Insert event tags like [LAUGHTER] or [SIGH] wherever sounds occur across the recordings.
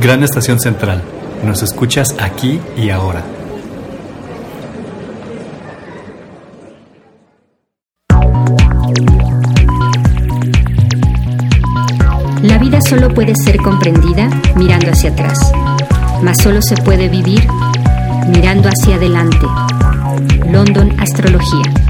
Gran Estación Central. Nos escuchas aquí y ahora. La vida solo puede ser comprendida mirando hacia atrás, mas solo se puede vivir mirando hacia adelante. London Astrología.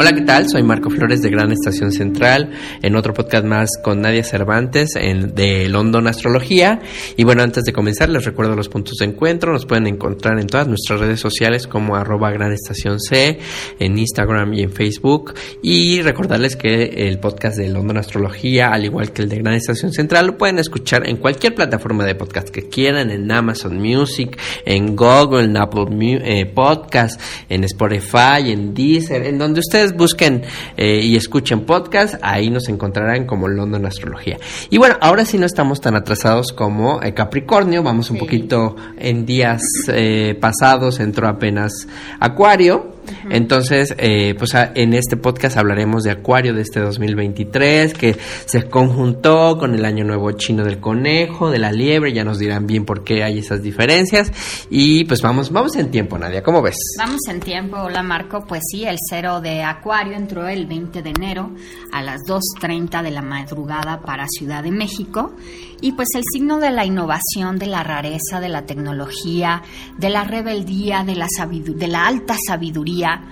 Hola, ¿qué tal? Soy Marco Flores de Gran Estación Central, en otro podcast más con Nadia Cervantes en, de London Astrología. Y bueno, antes de comenzar, les recuerdo los puntos de encuentro. Nos pueden encontrar en todas nuestras redes sociales como arroba Gran Estación C, en Instagram y en Facebook. Y recordarles que el podcast de London Astrología, al igual que el de Gran Estación Central, lo pueden escuchar en cualquier plataforma de podcast que quieran, en Amazon Music, en Google, en Apple eh, Podcast, en Spotify, en Deezer, en donde ustedes busquen eh, y escuchen podcast, ahí nos encontrarán como London Astrología. Y bueno, ahora sí no estamos tan atrasados como eh, Capricornio, vamos un poquito en días eh, pasados, entró apenas Acuario. Entonces, eh, pues en este podcast hablaremos de Acuario de este 2023, que se conjuntó con el Año Nuevo Chino del Conejo, de la Liebre, ya nos dirán bien por qué hay esas diferencias. Y pues vamos, vamos en tiempo, Nadia, ¿cómo ves? Vamos en tiempo, hola Marco, pues sí, el cero de Acuario entró el 20 de enero a las 2.30 de la madrugada para Ciudad de México. Y pues el signo de la innovación, de la rareza, de la tecnología, de la rebeldía, de la, de la alta sabiduría,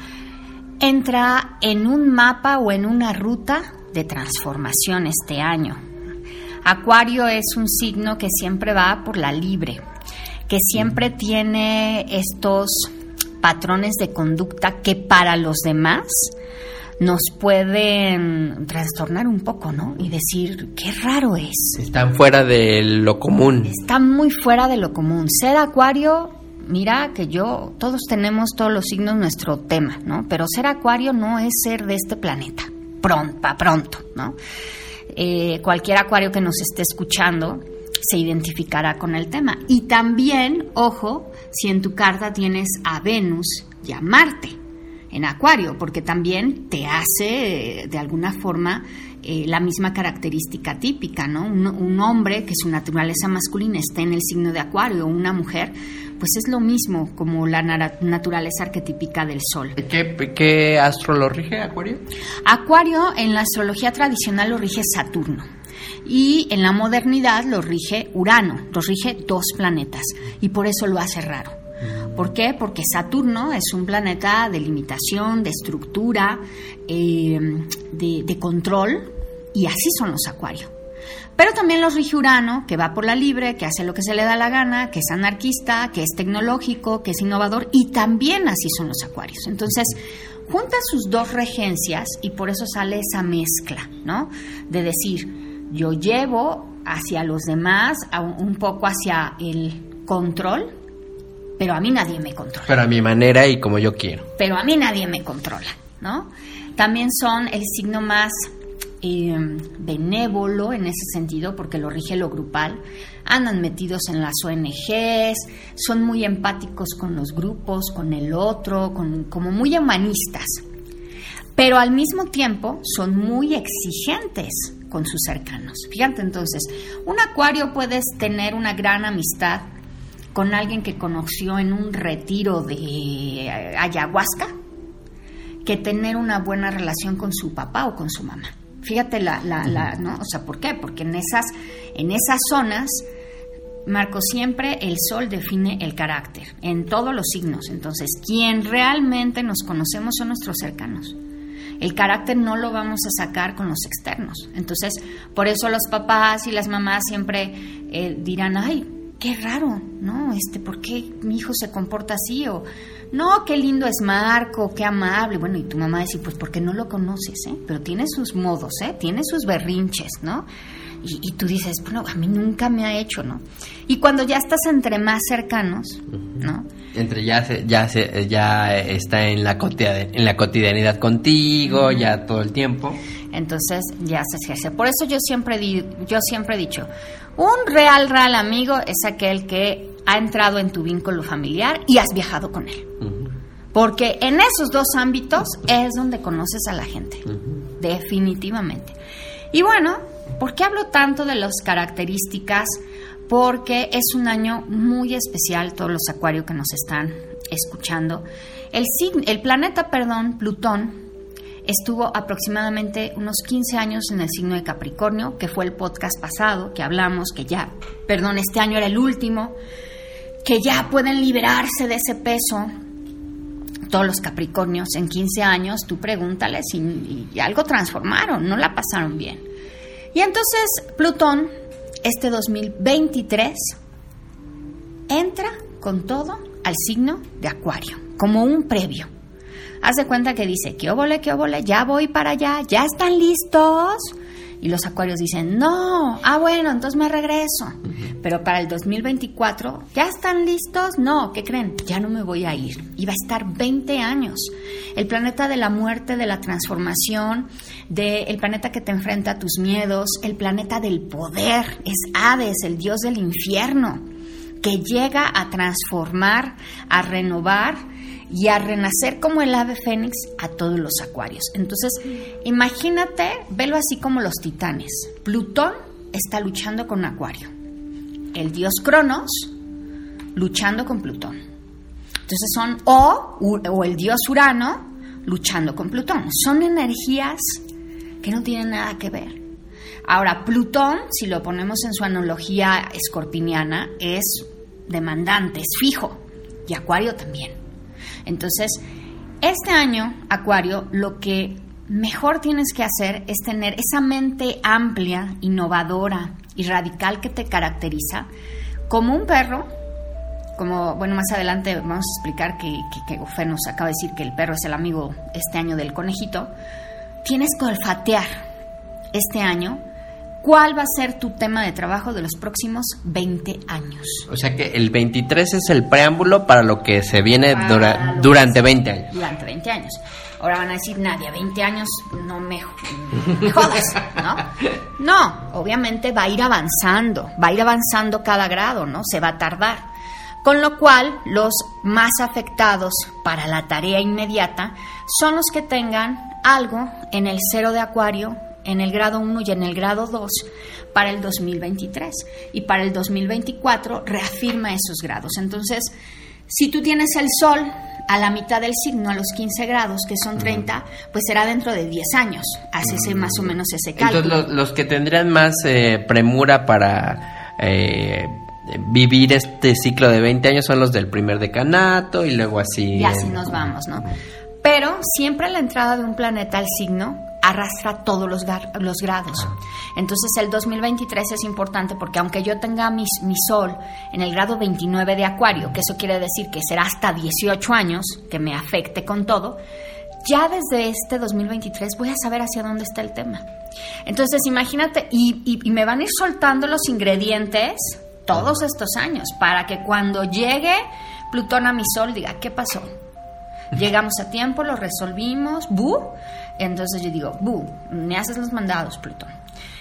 entra en un mapa o en una ruta de transformación este año. Acuario es un signo que siempre va por la libre, que siempre tiene estos patrones de conducta que para los demás nos pueden trastornar un poco, ¿no? Y decir, qué raro es. Están fuera de lo común. Están muy fuera de lo común. Ser acuario, mira que yo, todos tenemos todos los signos nuestro tema, ¿no? Pero ser acuario no es ser de este planeta, pronto, para pronto, ¿no? Eh, cualquier acuario que nos esté escuchando se identificará con el tema. Y también, ojo, si en tu carta tienes a Venus y a Marte en Acuario, porque también te hace eh, de alguna forma eh, la misma característica típica, ¿no? Un, hombre que su naturaleza masculina esté en el signo de Acuario, o una mujer, pues es lo mismo como la naturaleza arquetípica del Sol. ¿Qué, ¿Qué astro lo rige Acuario? Acuario en la astrología tradicional lo rige Saturno y en la modernidad lo rige Urano, lo rige dos planetas y por eso lo hace raro. ¿Por qué? Porque Saturno es un planeta de limitación, de estructura, eh, de, control, y así son los acuarios. Pero también los rige Urano, que va por la libre, que hace lo que se le da la gana, que es anarquista, que es tecnológico, que es innovador, y también así son los acuarios. Entonces, junta sus dos regencias y por eso sale esa mezcla, ¿no? De decir, yo llevo hacia los demás, un poco hacia el control, pero a mí nadie me controla. Pero a mi manera y como yo quiero. Pero a mí nadie me controla, ¿no? También son el signo más eh, benévolo en ese sentido, porque lo rige lo grupal. Andan metidos en las ONGs, son muy empáticos con los grupos, con el otro, con, como muy humanistas. Pero al mismo tiempo son muy exigentes con sus cercanos. Fíjate entonces, un acuario puedes tener una gran amistad con alguien que conoció en un retiro de ayahuasca que tener una buena relación con su papá o con su mamá. Fíjate la, la, ¿no? O sea, ¿por qué? Porque en esas, en esas zonas, Marco, siempre el sol define el carácter, en todos los signos. Entonces, quien realmente nos conocemos son nuestros cercanos. El carácter no lo vamos a sacar con los externos. Entonces, por eso los papás y las mamás siempre eh, dirán, ay, qué raro, ¿no? Este, ¿por qué mi hijo se comporta así? O, no, qué lindo es Marco, qué amable. Bueno, y tu mamá dice, pues porque no lo conoces, ¿eh? Pero tiene sus modos, ¿eh? Tiene sus berrinches, ¿no? Y, tú dices, bueno, a mí nunca me ha hecho, ¿no? Y cuando ya estás entre más cercanos, ¿no? Entre ya se, ya se, ya está en la en la cotidianidad contigo, ya todo el tiempo. Entonces ya se hace. Por eso yo siempre di, yo siempre he dicho, un real real amigo es aquel que ha entrado en tu vínculo familiar y has viajado con él. Porque en esos dos ámbitos es donde conoces a la gente. Definitivamente. Y bueno, ¿Por qué hablo tanto de las características? Porque es un año muy especial, todos los acuarios que nos están escuchando. El, el planeta, perdón, Plutón, estuvo aproximadamente unos 15 años en el signo de Capricornio, que fue el podcast pasado, que hablamos, que ya, perdón, este año era el último, que ya pueden liberarse de ese peso. Todos los Capricornios en 15 años, tú pregúntales y algo transformaron, no la pasaron bien. Y entonces Plutón, este 2023, entra con todo al signo de Acuario, como un previo. Haz de cuenta que dice, que óvole, que óvole, ya voy para allá, ya están listos. Y los acuarios dicen, no, ah, bueno, entonces me regreso. Pero para el 2024, ¿ya están listos? No, ¿qué creen? Ya no me voy a ir. Y va a estar 20 años. El planeta de la muerte, de la transformación, del planeta que te enfrenta a tus miedos, el planeta del poder, es Hades, el dios del infierno, que llega a transformar, a renovar y a renacer como el ave fénix a todos los acuarios. Entonces, imagínate, velo así como los titanes. Plutón está luchando con Acuario. El dios Cronos luchando con Plutón. Entonces son o, o el dios Urano luchando con Plutón. Son energías que no tienen nada que ver. Ahora, Plutón, si lo ponemos en su analogía escorpiniana, es demandante, es fijo, y Acuario también. Entonces, este año, Acuario, lo que mejor tienes que hacer es tener esa mente amplia, innovadora y radical que te caracteriza, como un perro, como, bueno, más adelante vamos a explicar que, que, que nos acaba de decir que el perro es el amigo este año del conejito, tienes que olfatear este año ¿Cuál va a ser tu tema de trabajo de los próximos 20 años? O sea que el 23 es el preámbulo para lo que se viene durante 20 años. Durante 20 años. Ahora van a decir, Nadia, 20 años no me, me jodas, ¿no? No, obviamente va a ir avanzando, va a ir avanzando cada grado, ¿no? Se va a tardar. Con lo cual, los más afectados para la tarea inmediata son los que tengan algo en el cero de acuario en el grado 1 y en el grado 2 para el 2023. Y para el 2024 reafirma esos grados. Entonces, si tú tienes el Sol a la mitad del signo, a los 15 grados, que son 30, pues será dentro de 10 años. Hace más o menos ese cálculo. Entonces, los, que tendrían más eh, premura para... Eh, vivir este ciclo de 20 años son los del primer decanato y luego así. Y así nos vamos, ¿no? Pero siempre la entrada de un planeta al signo arrastra todos los, los grados. Entonces el 2023 es importante porque aunque yo tenga mi, mi, sol en el grado 29 de Acuario, que eso quiere decir que será hasta 18 años que me afecte con todo, ya desde este 2023 voy a saber hacia dónde está el tema. Entonces imagínate, y, y me van a ir soltando los ingredientes todos estos años para que cuando llegue Plutón a mi sol diga, ¿qué pasó? Llegamos a tiempo, lo resolvimos, ¡bu! Entonces yo digo, ¡bu! Me haces los mandados, Plutón.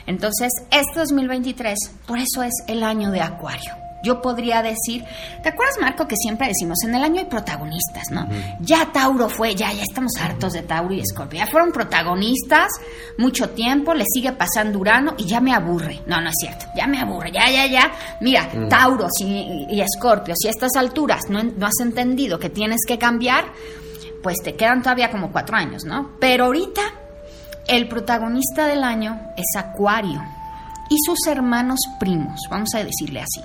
Entonces, este 2023, por eso es el año de Acuario. Yo podría decir, ¿te acuerdas, Marco, que siempre decimos, en el año hay protagonistas, ¿no? Ya Tauro fue, ya, ya estamos hartos de Tauro y Escorpio. Ya fueron protagonistas mucho tiempo, le sigue pasando Urano y ya me aburre. No, no es cierto, ya me aburre, ya, ya, ya. Mira, mm. Tauro y, Escorpio, si a estas alturas no, no has entendido que tienes que cambiar, pues te quedan todavía como cuatro años, ¿no? Pero ahorita el protagonista del año es Acuario y sus hermanos primos, vamos a decirle así.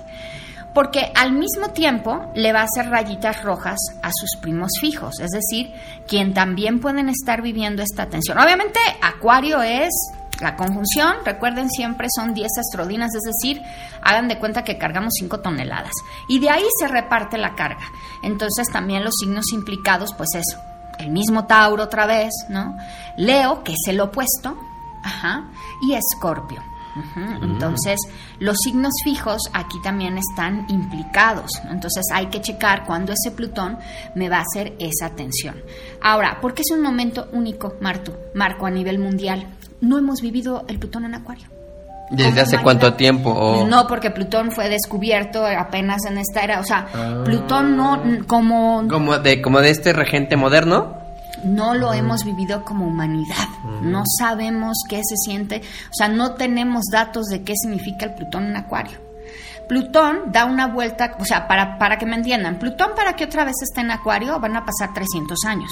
Porque al mismo tiempo le va a hacer rayitas rojas a sus primos fijos, es decir, quien también pueden estar viviendo esta tensión. Obviamente, Acuario es la conjunción, recuerden siempre son 10 astrodinas, es decir, hagan de cuenta que cargamos 5 toneladas. Y de ahí se reparte la carga. Entonces también los signos implicados, pues eso, el mismo Tauro otra vez, ¿no? Leo, que es el opuesto, ajá, y Escorpio. Entonces, los signos fijos aquí también están implicados. Entonces, hay que checar cuándo ese Plutón me va a hacer esa tensión. Ahora, ¿por qué es un momento único, Martu, Marco, a nivel mundial? No hemos vivido el Plutón en Acuario. ¿Desde hace cuánto tiempo? No, porque Plutón fue descubierto apenas en esta era. O sea, ah. Plutón no como... Como de, como de este regente moderno no lo hemos vivido como humanidad. No sabemos qué se siente, o sea, no tenemos datos de qué significa el Plutón en Acuario. Plutón da una vuelta, o sea, para, para que me entiendan, Plutón para que otra vez esté en Acuario van a pasar 300 años.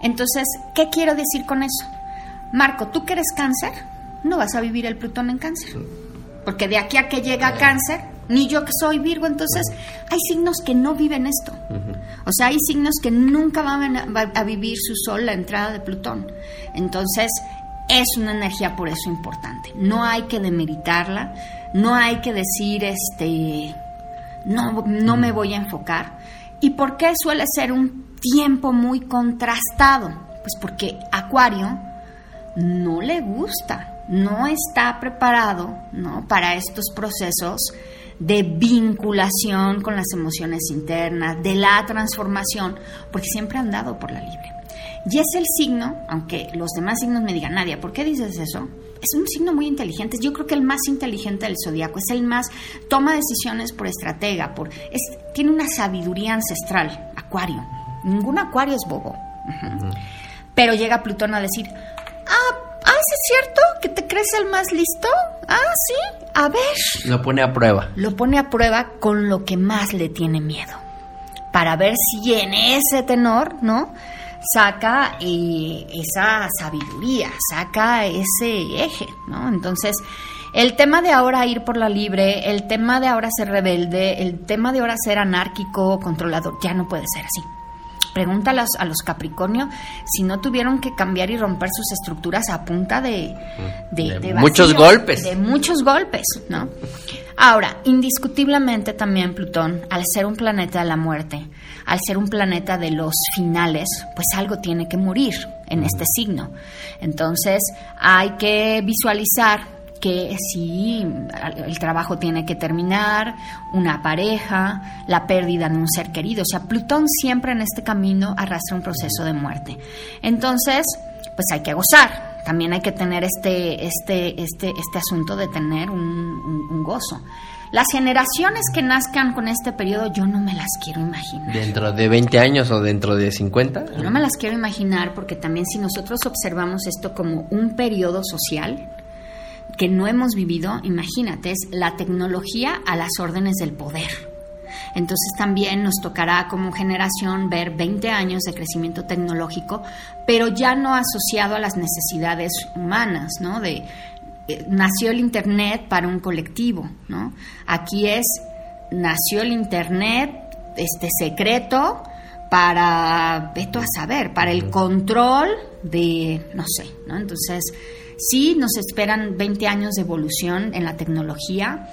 Entonces, ¿qué quiero decir con eso? Marco, tú que eres cáncer, no vas a vivir el Plutón en cáncer. Porque de aquí a que llega cáncer, ni yo que soy Virgo, entonces hay signos que no viven esto. O sea, hay signos que nunca van a, vivir su sol, la entrada de Plutón. Entonces, es una energía por eso importante. No hay que demeritarla, no hay que decir, este, no, no me voy a enfocar. ¿Y por qué suele ser un tiempo muy contrastado? Pues porque Acuario no le gusta, no está preparado ¿no? para estos procesos de vinculación con las emociones internas, de la transformación, porque siempre han dado por la libre. Y es el signo, aunque los demás signos me digan, Nadia, ¿por qué dices eso? Es un signo muy inteligente. Yo creo que el más inteligente del zodiaco es el más toma decisiones por estratega, por tiene una sabiduría ancestral. Acuario. Ningún acuario es bobo. Pero llega Plutón a decir, ah, Ah, ¿sí es cierto? ¿Que te crees el más listo? Ah, sí. A ver. Lo pone a prueba. Lo pone a prueba con lo que más le tiene miedo. Para ver si en ese tenor, ¿no? Saca eh, esa sabiduría, saca ese eje, ¿no? Entonces, el tema de ahora ir por la libre, el tema de ahora ser rebelde, el tema de ahora ser anárquico, controlador, ya no puede ser así. Pregúntalas a los Capricornio si no tuvieron que cambiar y romper sus estructuras a punta de, de, muchos golpes. De muchos golpes, ¿no? Ahora, indiscutiblemente también Plutón, al ser un planeta de la muerte, al ser un planeta de los finales, pues algo tiene que morir en este signo. Entonces, hay que visualizar que si el trabajo tiene que terminar, una pareja, la pérdida de un ser querido. O sea, Plutón siempre en este camino arrastra un proceso de muerte. Entonces, pues hay que gozar. También hay que tener este, este, este, este asunto de tener un, gozo. Las generaciones que nazcan con este periodo yo no me las quiero imaginar. ¿Dentro de 20 años o dentro de 50? no me las quiero imaginar porque también si nosotros observamos esto como un periodo social, que no hemos vivido, imagínate, es la tecnología a las órdenes del poder. Entonces también nos tocará como generación ver 20 años de crecimiento tecnológico, pero ya no asociado a las necesidades humanas, ¿no? De eh, nació el internet para un colectivo, ¿no? Aquí es nació el internet este secreto para veto a saber, para el control de no sé, ¿no? Entonces, Sí, nos esperan 20 años de evolución en la tecnología,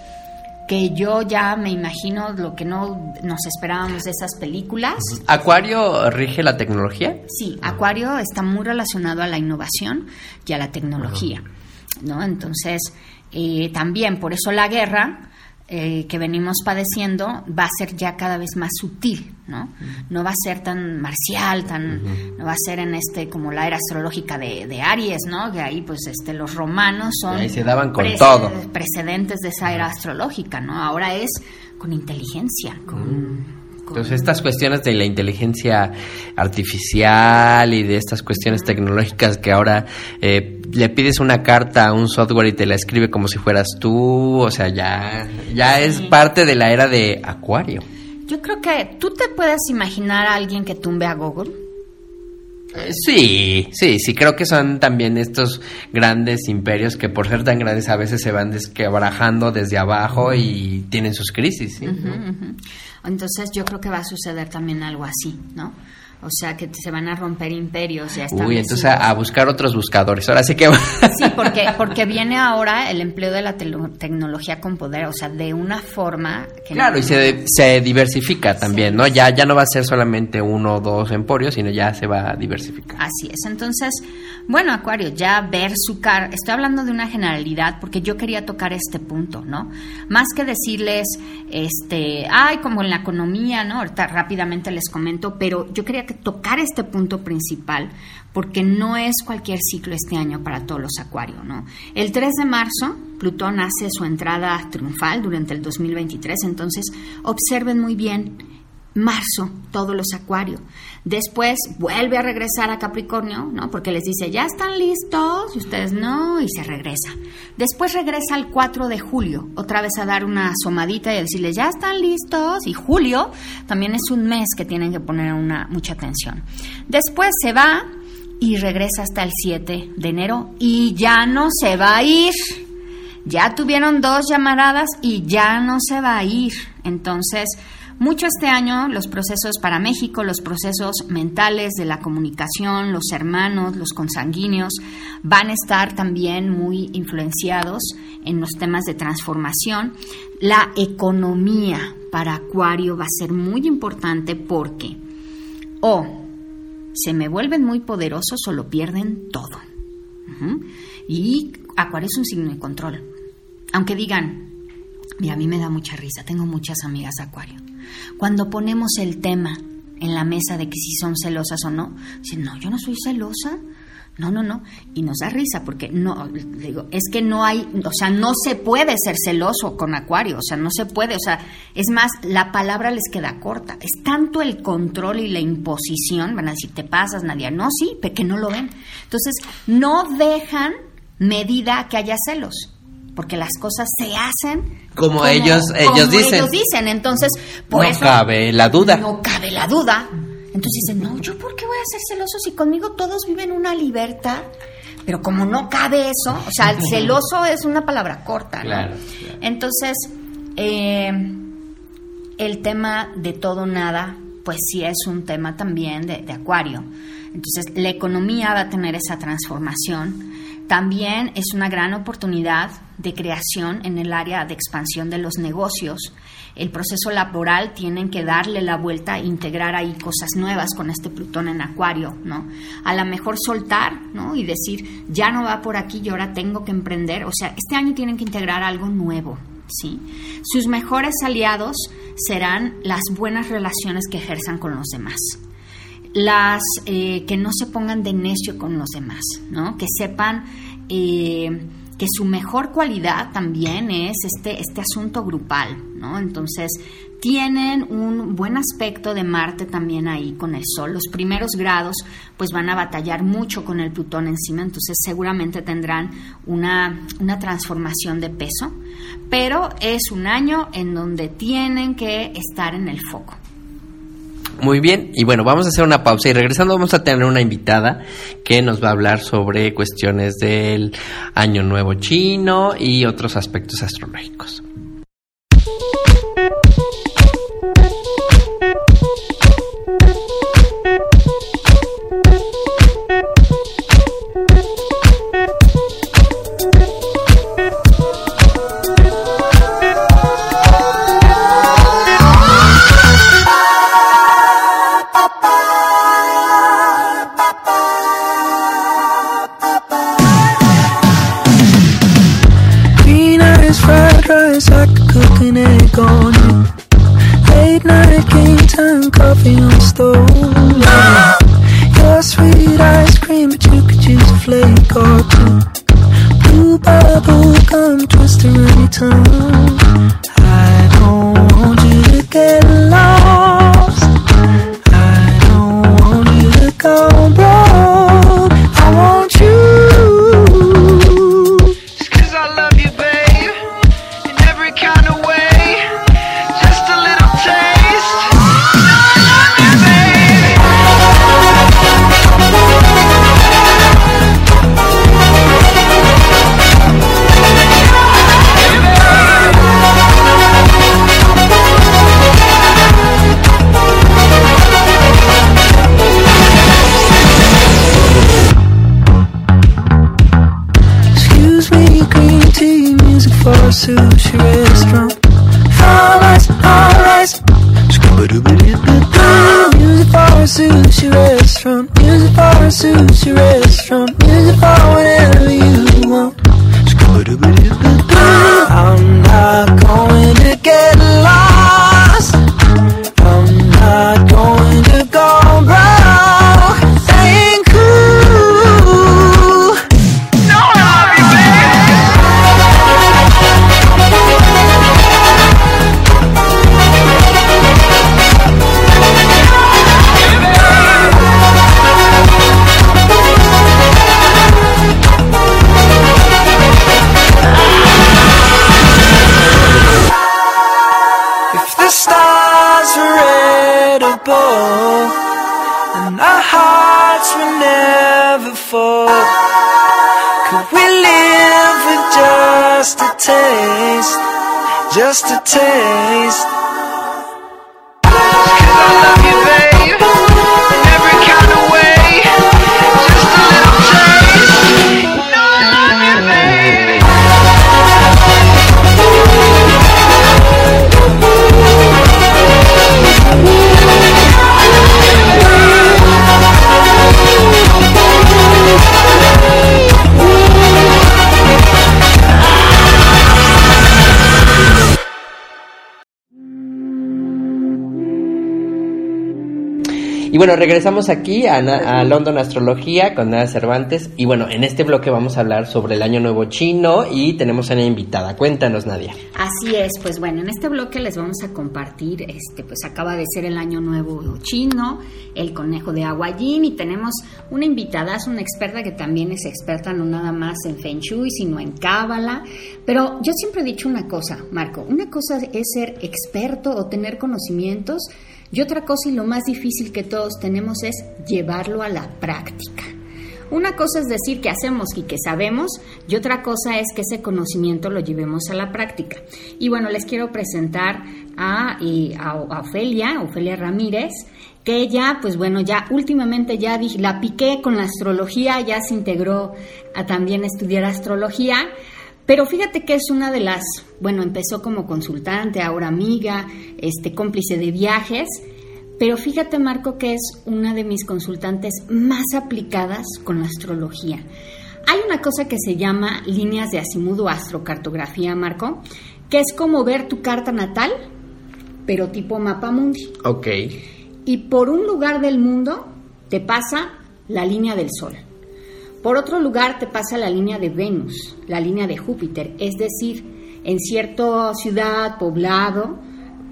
que yo ya me imagino lo que no nos esperábamos de esas películas. ¿Acuario rige la tecnología? Sí, Acuario está muy relacionado a la innovación y a la tecnología, ¿no? Entonces, eh, también por eso la guerra eh, que venimos padeciendo va a ser ya cada vez más sutil, ¿no? No va a ser tan marcial, tan, no va a ser en este como la era astrológica de, Aries, ¿no? Que ahí pues este los romanos son ahí se daban con todo. precedentes de esa era astrológica, ¿no? Ahora es con inteligencia, con entonces estas cuestiones de la inteligencia artificial y de estas cuestiones tecnológicas que ahora eh, le pides una carta a un software y te la escribe como si fueras tú, o sea, ya, ya es parte de la era de Acuario. Yo creo que tú te puedes imaginar a alguien que tumbe a Google. Eh, Sí, sí, sí, creo que son también estos grandes imperios que por ser tan grandes a veces se van desquebrajando desde abajo y tienen sus crisis. ¿sí? Entonces yo creo que va a suceder también algo así, ¿no? O sea, que se van a romper imperios ya Uy, entonces a, a buscar otros buscadores. Ahora sí que... Sí, porque, porque viene ahora el empleo de la tecnología con poder, o sea, de una forma que... Claro, no- y se, se diversifica también, ¿no? Ya, ya no va a ser solamente uno o dos emporios, sino ya se va a diversificar. Así es. Entonces, bueno, Acuario, ya ver su cara, estoy hablando de una generalidad porque yo quería tocar este punto, ¿no? Más que decirles, este, ay, como en la economía, ¿no? Ahorita rápidamente les comento, pero yo quería que tocar este punto principal porque no es cualquier ciclo este año para todos los Acuario, ¿no? El 3 de marzo, Plutón hace su entrada triunfal durante el 2023, entonces observen muy bien marzo, todos los acuarios. Después vuelve a regresar a Capricornio, ¿no? Porque les dice, ya están listos, y ustedes no, y se regresa. Después regresa el 4 de julio, otra vez a dar una asomadita y a decirles, ya están listos, y julio también es un mes que tienen que poner una, mucha atención. Después se va y regresa hasta el 7 de enero y ya no se va a ir. Ya tuvieron dos llamaradas y ya no se va a ir. Entonces, mucho este año los procesos para México, los procesos mentales de la comunicación, los hermanos, los consanguíneos, van a estar también muy influenciados en los temas de transformación. La economía para Acuario va a ser muy importante porque o se me vuelven muy poderosos o lo pierden todo. Y Acuario es un signo de control. Aunque digan, mira, a mí me da mucha risa, tengo muchas amigas Acuario. Cuando ponemos el tema en la mesa de que si son celosas o no, dicen, no, yo no soy celosa. No, no, no. Y nos da risa porque no, digo, es que no hay, o sea, no se puede ser celoso con Acuario, o sea, no se puede, o sea, es más, la palabra les queda corta. Es tanto el control y la imposición, van a decir, te pasas, Nadia. No, sí, pero que no lo ven. Entonces, no dejan medida que haya celos, porque las cosas se hacen Como ellos- ellos como dicen. ellos dicen. Entonces, por No eso cabe la duda. No cabe la duda. Entonces dicen, no, ¿yo por qué voy a ser celoso si conmigo todos viven una libertad? Pero como no cabe eso, o sea, el [LAUGHS] celoso es una palabra corta, ¿no? Claro, claro. Entonces, eh, el tema de todo nada, pues sí es un tema también de, de Acuario. Entonces, la economía va a tener esa transformación. También es una gran oportunidad de creación en el área de expansión de los negocios. El proceso laboral tienen que darle la vuelta e integrar ahí cosas nuevas con este Plutón en Acuario, ¿no? A lo mejor soltar, ¿no? Y decir, ya no va por aquí y ahora tengo que emprender. O sea, este año tienen que integrar algo nuevo, ¿sí? Sus mejores aliados serán las buenas relaciones que ejerzan con los demás las eh, que no se pongan de necio con los demás, ¿no? Que sepan eh, que su mejor cualidad también es este, este asunto grupal, ¿no? Entonces, tienen un buen aspecto de Marte también ahí con el Sol. Los primeros grados pues van a batallar mucho con el Plutón encima, entonces seguramente tendrán una, una transformación de peso, pero es un año en donde tienen que estar en el foco. Muy bien, y bueno, vamos a hacer una pausa y regresando vamos a tener una invitada que nos va a hablar sobre cuestiones del Año Nuevo Chino y otros aspectos astrológicos. though a sushi restaurant. Y bueno, regresamos aquí a, London Astrología con Nada Cervantes. Y bueno, en este bloque vamos a hablar sobre el Año Nuevo Chino y tenemos a una invitada. Cuéntanos, Nadia. Así es, pues bueno, en este bloque les vamos a compartir, este, pues acaba de ser el año nuevo chino, el conejo de agua yin y tenemos una invitada, es una experta que también es experta no nada más en Feng Shui, sino en Cábala. Pero yo siempre he dicho una cosa, Marco, una cosa es ser experto o tener conocimientos y otra cosa y lo más difícil que todos tenemos es llevarlo a la práctica. Una cosa es decir que hacemos y que sabemos y otra cosa es que ese conocimiento lo llevemos a la práctica. Y bueno, les quiero presentar a, a, a Ofelia, Ofelia Ramírez, que ella, pues bueno, ya últimamente ya la piqué con la astrología, ya se integró a también estudiar astrología. Pero fíjate que es una de las, bueno, empezó como consultante, ahora amiga, este cómplice de viajes, pero fíjate Marco que es una de mis consultantes más aplicadas con la astrología. Hay una cosa que se llama líneas de azimut o astrocartografía, Marco, que es como ver tu carta natal, pero tipo mapa mundi. Ok. Y por un lugar del mundo te pasa la línea del Sol. Por otro lugar te pasa la línea de Venus, la línea de Júpiter. Es decir, en cierta ciudad, poblado,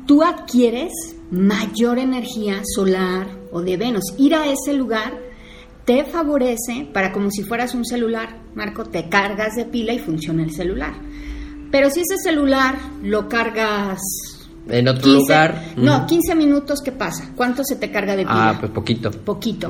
tú adquieres mayor energía solar o de Venus. Ir a ese lugar te favorece para como si fueras un celular. Marco, te cargas de pila y funciona el celular. Pero si ese celular lo cargas En otro 15 lugar. No, ujú. 15 minutos, ¿qué pasa? ¿Cuánto se te carga de pila? Ah, pues poquito. Poquito.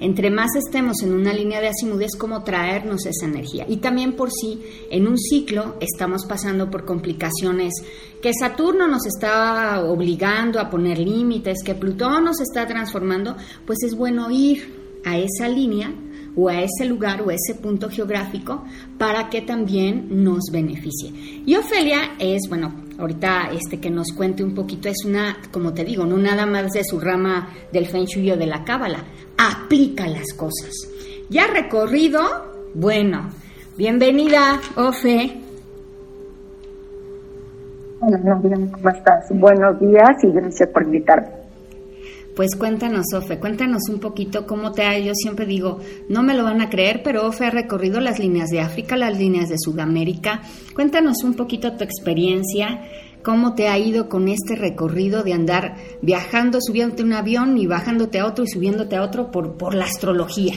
Entre más estemos en una línea de azimut es como traernos esa energía. Y también por si en un ciclo estamos pasando por complicaciones que Saturno nos está obligando a poner límites, que Plutón nos está transformando, pues es bueno ir a esa línea o a ese lugar o a ese punto geográfico para que también nos beneficie. Y Ofelia es, bueno, ahorita este que nos cuente un poquito, es una, como te digo, no nada más de su rama del Feng de la Cábala, aplica las cosas. Ya recorrido, bueno, bienvenida, Ofe. Hola, ¿cómo estás? Buenos días y gracias por invitarme. Pues cuéntanos, Ofe, cuéntanos un poquito cómo te ha, yo siempre digo, no me lo van a creer, pero Ofe ha recorrido las líneas de África, las líneas de Sudamérica. Cuéntanos un poquito tu experiencia, cómo te ha ido con este recorrido de andar viajando, subiéndote a un avión y bajándote a otro y subiéndote a otro por, por la astrología.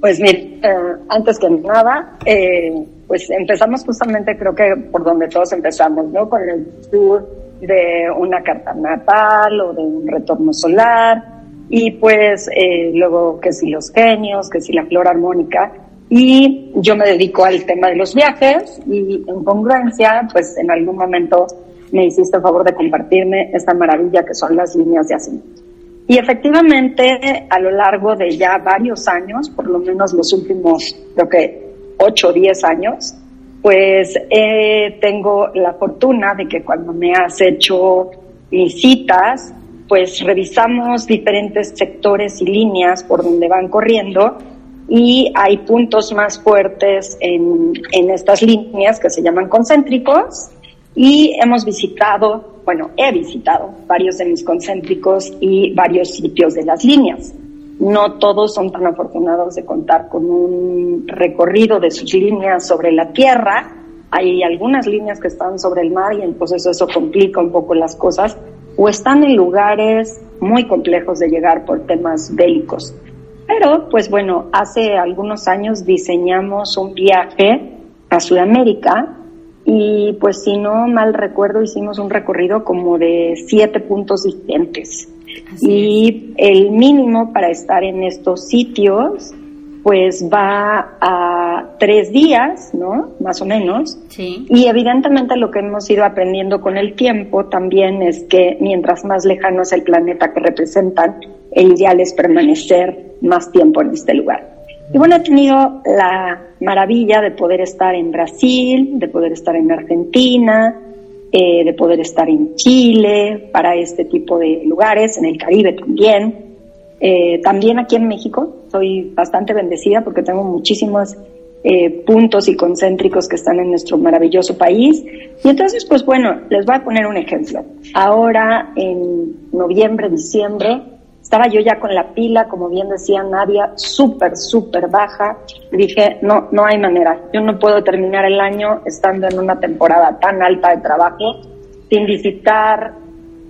Pues mire, eh, antes que nada, eh, pues empezamos justamente creo que por donde todos empezamos, ¿no? Con el tour de una carta natal o de un retorno solar y pues eh, luego que si los genios, que si la flor armónica y yo me dedico al tema de los viajes y en congruencia pues en algún momento me hiciste el favor de compartirme esta maravilla que son las líneas de azimut. Y efectivamente, a lo largo de ya varios años, por lo menos los últimos, creo que 8 o 10 años, pues tengo la fortuna de que cuando me has hecho citas, pues revisamos diferentes sectores y líneas por donde van corriendo y hay puntos más fuertes en, en estas líneas que se llaman concéntricos y hemos visitado, bueno, he visitado varios de mis concéntricos y varios sitios de las líneas. No todos son tan afortunados de contar con un recorrido de sus líneas sobre la Tierra. Hay algunas líneas que están sobre el mar y entonces eso complica un poco las cosas o están en lugares muy complejos de llegar por temas bélicos. Pero, pues bueno, hace algunos años diseñamos un viaje a Sudamérica y pues si no mal recuerdo hicimos un recorrido como de siete puntos diferentes. Y el mínimo para estar en estos sitios pues va a tres días, ¿no? Más o menos. Sí. Y evidentemente lo que hemos ido aprendiendo con el tiempo también es que mientras más lejano es el planeta que representan, el ideal es permanecer más tiempo en este lugar. Y bueno, he tenido la maravilla de poder estar en Brasil, de poder estar en Argentina, eh, de poder estar en Chile, para este tipo de lugares, en el Caribe también. Eh, también aquí en México soy bastante bendecida porque tengo muchísimos eh, puntos y concéntricos que están en nuestro maravilloso país. Y entonces, pues bueno, les voy a poner un ejemplo. Ahora, en noviembre, diciembre, estaba yo ya con la pila, como bien decía Nadia, súper, súper baja. Dije, no, no hay manera. Yo no puedo terminar el año estando en una temporada tan alta de trabajo sin visitar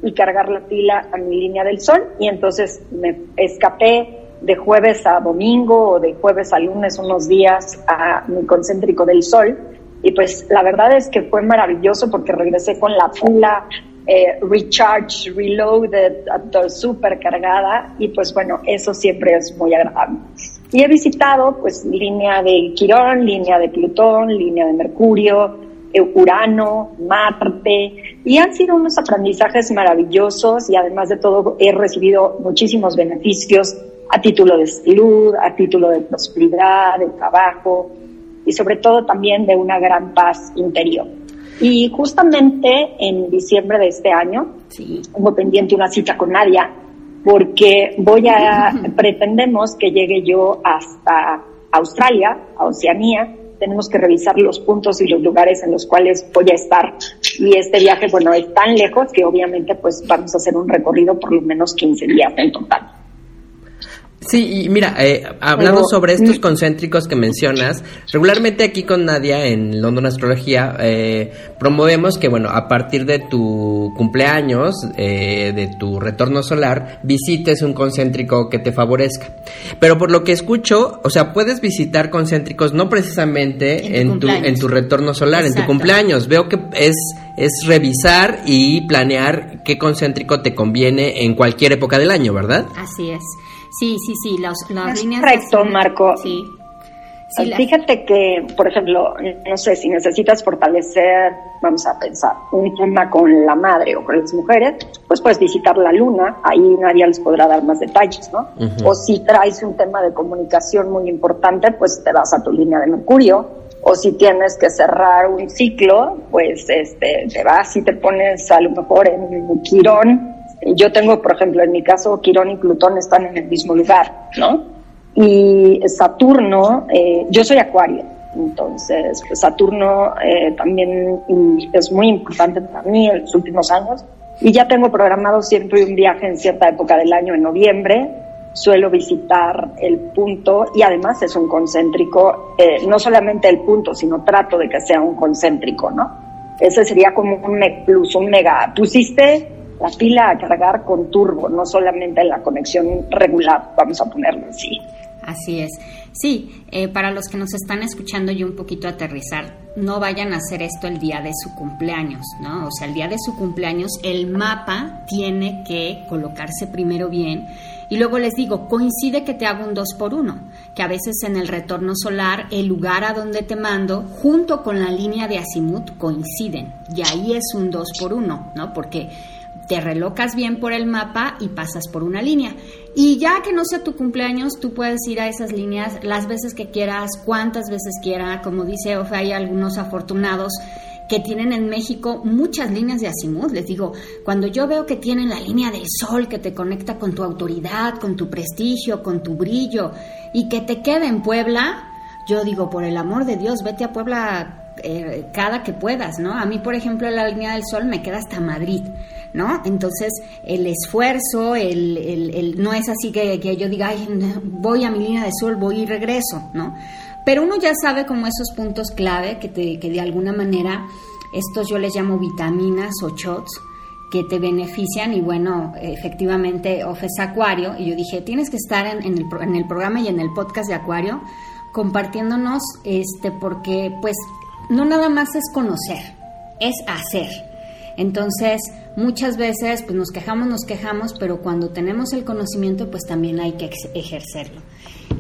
y cargar la pila a mi línea del sol y entonces me escapé de jueves a domingo o de jueves a lunes unos días a mi concéntrico del sol y pues la verdad es que fue maravilloso porque regresé con la pila eh, recharge, reloaded, super cargada y pues bueno, eso siempre es muy agradable. Y he visitado pues línea de Quirón, línea de Plutón, línea de Mercurio, Urano, Marte, y han sido unos aprendizajes maravillosos y además de todo he recibido muchísimos beneficios a título de salud, a título de prosperidad, de trabajo y sobre todo también de una gran paz interior. Y justamente en diciembre de este año tengo pendiente una cita con Nadia porque voy a, pretendemos que llegue yo hasta Australia, a Oceanía, tenemos que revisar los puntos y los lugares en los cuales voy a estar. Y este viaje, bueno, es tan lejos que obviamente pues vamos a hacer un recorrido por lo menos 15 días en total. Sí, y mira, eh, hablando sobre estos concéntricos que mencionas, regularmente aquí con Nadia en London Astrología eh, promovemos que, bueno, a partir de tu cumpleaños, eh, de tu retorno solar, visites un concéntrico que te favorezca. Pero por lo que escucho, o sea, puedes visitar concéntricos no precisamente en tu, en tu, retorno solar, en tu cumpleaños. Veo que es, es revisar y planear qué concéntrico te conviene en cualquier época del año, ¿verdad? Así es. Sí, sí, sí, las, las líneas... Correcto, Marco. Sí. Fíjate que, por ejemplo, no sé, si necesitas fortalecer, vamos a pensar, un tema con la madre o con las mujeres, pues puedes visitar la luna, ahí nadie les podrá dar más detalles, ¿no? O si traes un tema de comunicación muy importante, pues te vas a tu línea de Mercurio, o si tienes que cerrar un ciclo, pues este, te vas y te pones a lo mejor en Quirón, yo tengo, por ejemplo, en mi caso, Quirón y Plutón están en el mismo lugar, ¿no? Y Saturno, eh, yo soy Acuario, entonces Saturno eh, también es muy importante para mí en los últimos años. Y ya tengo programado siempre un viaje en cierta época del año, en noviembre. Suelo visitar el punto y además es un concéntrico, eh, no solamente el punto, sino trato de que sea un concéntrico, ¿no? Ese sería como un plus, un mega. Pusiste la pila a cargar con turbo, no solamente la conexión regular, vamos a ponerlo así. Así es. Sí, eh, para los que nos están escuchando y un poquito aterrizar, no vayan a hacer esto el día de su cumpleaños, ¿no? O sea, el día de su cumpleaños el mapa tiene que colocarse primero bien y luego les digo, coincide que te hago un 2 por 1 que a veces en el retorno solar el lugar a donde te mando junto con la línea de azimut coinciden y ahí es un 2 por 1 ¿no? Porque te relocas bien por el mapa y pasas por una línea. Y ya que no sea tu cumpleaños, tú puedes ir a esas líneas las veces que quieras, cuantas veces quieras. Como dice Ofe, hay algunos afortunados que tienen en México muchas líneas de azimut. Les digo, cuando yo veo que tienen la línea del sol que te conecta con tu autoridad, con tu prestigio, con tu brillo, y que te quede en Puebla, yo digo, por el amor de Dios, vete a Puebla eh, cada que puedas, ¿no? A mí, por ejemplo, la línea del sol me queda hasta Madrid. ¿no? Entonces, el esfuerzo, el, el, no es así que, que, yo diga, Ay, voy a mi línea de sol, voy y regreso, ¿no? Pero uno ya sabe como esos puntos clave que, te, que de alguna manera, estos yo les llamo vitaminas o shots, que te benefician y bueno, efectivamente Ofes Acuario y yo dije, tienes que estar en, en, el, en el programa y en el podcast de Acuario compartiéndonos este porque pues no nada más es conocer, es hacer. Entonces, muchas veces pues nos quejamos, nos quejamos, pero cuando tenemos el conocimiento, pues también hay que ejercerlo.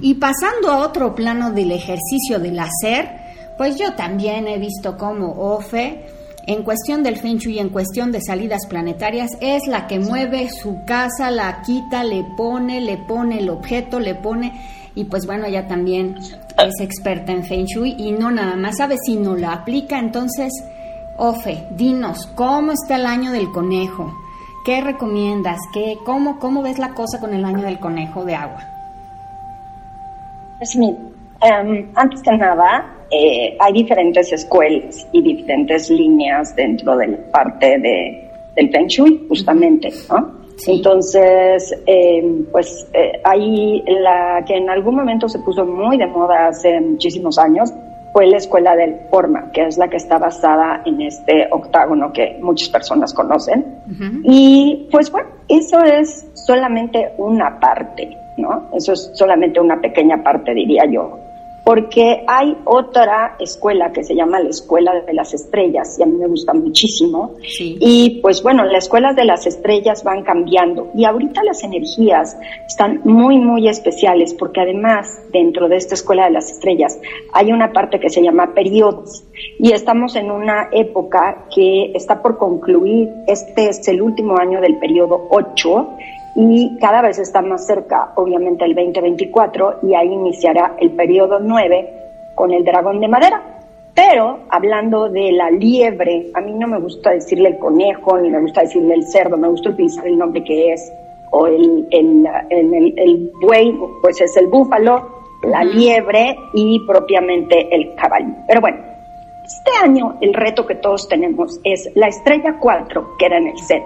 Y pasando a otro plano del ejercicio del hacer, pues yo también he visto cómo OFE, en cuestión del Feng Shui y en cuestión de salidas planetarias, es la que mueve su casa, la quita, le pone, le pone el objeto, le pone, y pues bueno, ella también es experta en Feng Shui y no nada más sabe, sino la aplica. Entonces, Ofe, dinos, ¿cómo está el año del conejo? ¿Qué recomiendas? ¿Qué, cómo, ¿Cómo ves la cosa con el año del conejo de agua? Pues em, antes que nada, eh, hay diferentes escuelas y diferentes líneas dentro de la parte de, del Feng Shui, justamente, ¿no? Entonces, em, pues eh, hay la que en algún momento se puso muy de moda hace muchísimos años, fue la escuela del Forma, que es la que está basada en este octágono que muchas personas conocen. Y pues bueno, eso es solamente una parte, ¿no? Eso es solamente una pequeña parte, diría yo porque hay otra escuela que se llama la Escuela de las Estrellas y a mí me gusta muchísimo. Y pues bueno, las escuelas de las estrellas van cambiando y ahorita las energías están muy, muy especiales porque además dentro de esta Escuela de las Estrellas hay una parte que se llama periodos y estamos en una época que está por concluir. Este es el último año del periodo 8 y cada vez está más cerca, obviamente, el 2024 y ahí iniciará el periodo 9 con el dragón de madera. Pero hablando de la liebre, a mí no me gusta decirle el conejo, ni me gusta decirle el cerdo, me gusta utilizar el nombre que es, o el, el, el, buey, pues es el búfalo, la liebre y propiamente el caballo. Pero bueno, este año el reto que todos tenemos es la estrella 4, que era en el set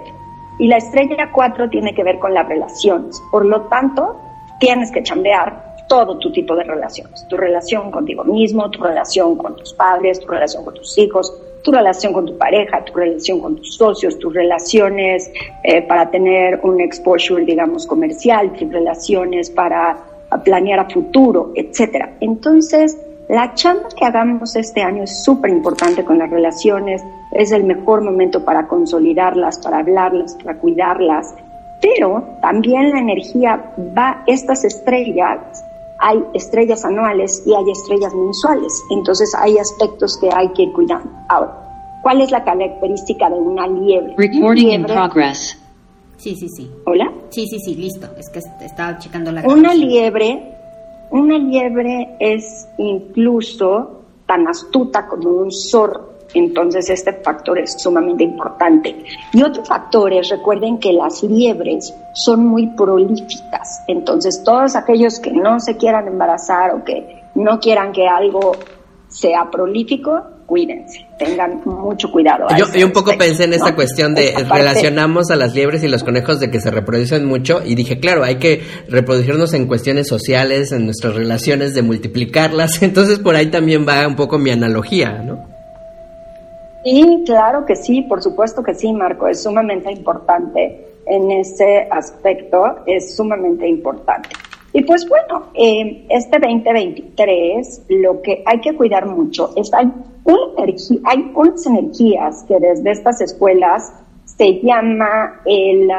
y la estrella 4 tiene que ver con las relaciones. Por lo tanto, tienes que chambear todo tu tipo de relaciones. Tu relación contigo mismo, tu relación con tus padres, tu relación con tus hijos, tu relación con tu pareja, tu relación con tus socios, tus relaciones eh, para tener un exposure, digamos, comercial, tus relaciones para planear a futuro, etcétera. Entonces, la chamba que hagamos este año es súper importante con las relaciones, es el mejor momento para consolidarlas, para hablarlas, para cuidarlas, pero también la energía va, estas estrellas, hay estrellas anuales y hay estrellas mensuales, entonces hay aspectos que hay que cuidar. Ahora, ¿cuál es la característica de una liebre? Recording in progress. Sí, sí, sí. ¿Hola? Sí, sí, sí, listo. Es que estaba checando la Una liebre una liebre es incluso tan astuta como un zorro. Entonces este factor es sumamente importante. Y otro factor es, recuerden que las liebres son muy prolíficas. Entonces todos aquellos que no se quieran embarazar o que no quieran que algo sea prolífico, cuídense, tengan mucho cuidado. Yo, yo, un poco pensé en esta cuestión de relacionamos a las liebres y los conejos de que se reproducen mucho y dije, claro, hay que reproducirnos en cuestiones sociales, en nuestras relaciones, de multiplicarlas, [LAUGHS] entonces por ahí también va un poco mi analogía, ¿no? Sí, claro que sí, por supuesto que sí, Marco, es sumamente importante en ese aspecto, es sumamente importante. Y pues bueno, eh, este 2023 lo que hay que cuidar mucho es hay, hay unas energías que desde estas escuelas se llama el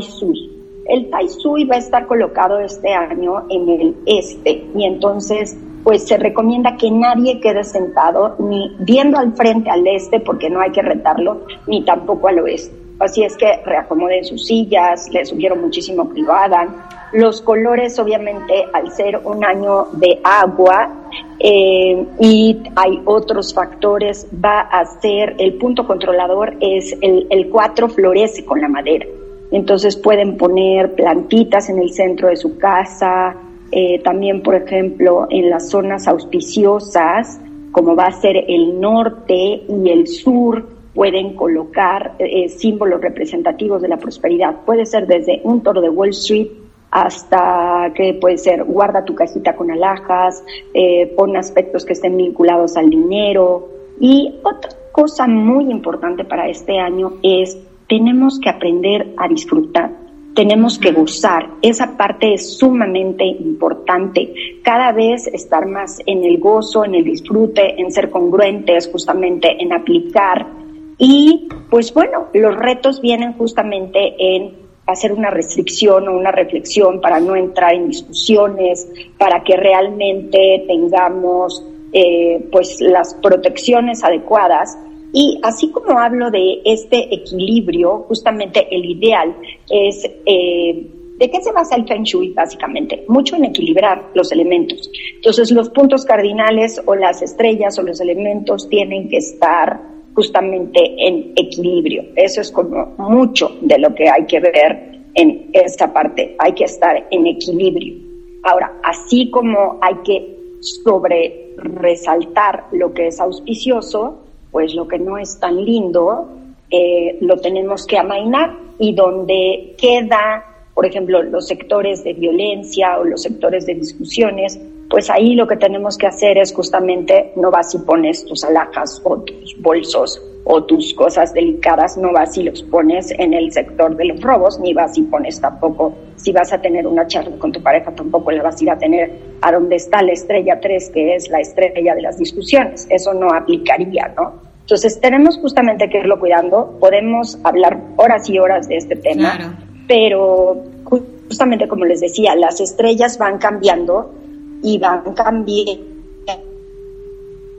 Sui. El Tai Sui va a estar colocado este año en el este y entonces pues se recomienda que nadie quede sentado ni viendo al frente al este porque no hay que retarlo ni tampoco al oeste. Así es que reacomoden sus sillas, les sugiero muchísimo que hagan los colores, obviamente, al ser un año de agua eh, y hay otros factores, va a ser el punto controlador, es el, el 4 florece con la madera. Entonces pueden poner plantitas en el centro de su casa, eh, también, por ejemplo, en las zonas auspiciosas, como va a ser el norte y el sur, pueden colocar eh, símbolos representativos de la prosperidad. Puede ser desde un toro de Wall Street hasta que puede ser guarda tu cajita con alhajas, eh, pon aspectos que estén vinculados al dinero. Y otra cosa muy importante para este año es tenemos que aprender a disfrutar, tenemos que gozar. Esa parte es sumamente importante cada vez estar más en el gozo, en el disfrute, en ser congruentes, justamente en aplicar. Y pues bueno, los retos vienen justamente en hacer una restricción o una reflexión para no entrar en discusiones, para que realmente tengamos eh, pues las protecciones adecuadas. Y así como hablo de este equilibrio, justamente el ideal es eh, ¿De qué se basa el Feng Shui básicamente? Mucho en equilibrar los elementos. Entonces los puntos cardinales o las estrellas o los elementos tienen que estar justamente en equilibrio. Eso es como mucho de lo que hay que ver en esta parte. Hay que estar en equilibrio. Ahora, así como hay que sobre resaltar lo que es auspicioso, pues lo que no es tan lindo eh, lo tenemos que amainar y donde queda por ejemplo, los sectores de violencia o los sectores de discusiones, pues ahí lo que tenemos que hacer es justamente no vas y pones tus alhajas o tus bolsos o tus cosas delicadas, no vas y los pones en el sector de los robos, ni vas y pones tampoco, si vas a tener una charla con tu pareja, tampoco la vas a ir a tener a donde está la estrella 3, que es la estrella de las discusiones. Eso no aplicaría, ¿no? Entonces tenemos justamente que irlo cuidando, podemos hablar horas y horas de este tema. Claro pero justamente como les decía, las estrellas van cambiando y van cambiando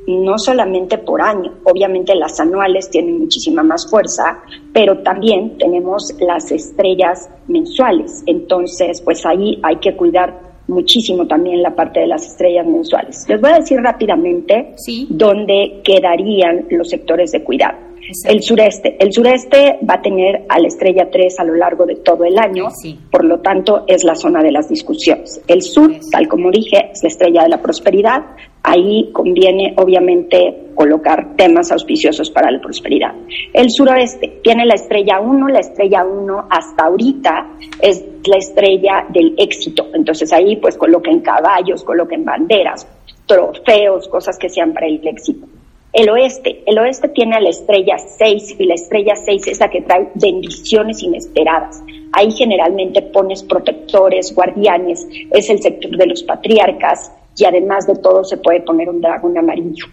no solamente por año, obviamente las anuales tienen muchísima más fuerza, pero también tenemos las estrellas mensuales, entonces pues ahí hay que cuidar muchísimo también la parte de las estrellas mensuales. Les voy a decir rápidamente dónde quedarían los sectores de cuidado. El sureste. El sureste va a tener a la estrella 3 a lo largo de todo el año, por lo tanto es la zona de las discusiones. El sur, tal como dije, es la estrella de la prosperidad. Ahí conviene obviamente colocar temas auspiciosos para la prosperidad. El suroeste tiene la estrella 1, la estrella 1 hasta ahorita es la estrella del éxito. Entonces ahí pues coloquen caballos, coloquen banderas, trofeos, cosas que sean para el éxito. El oeste, el oeste tiene a la estrella 6 y la estrella 6 es la que trae bendiciones inesperadas. Ahí generalmente pones protectores, guardianes, es el sector de los patriarcas y además de todo se puede poner un dragón amarillo.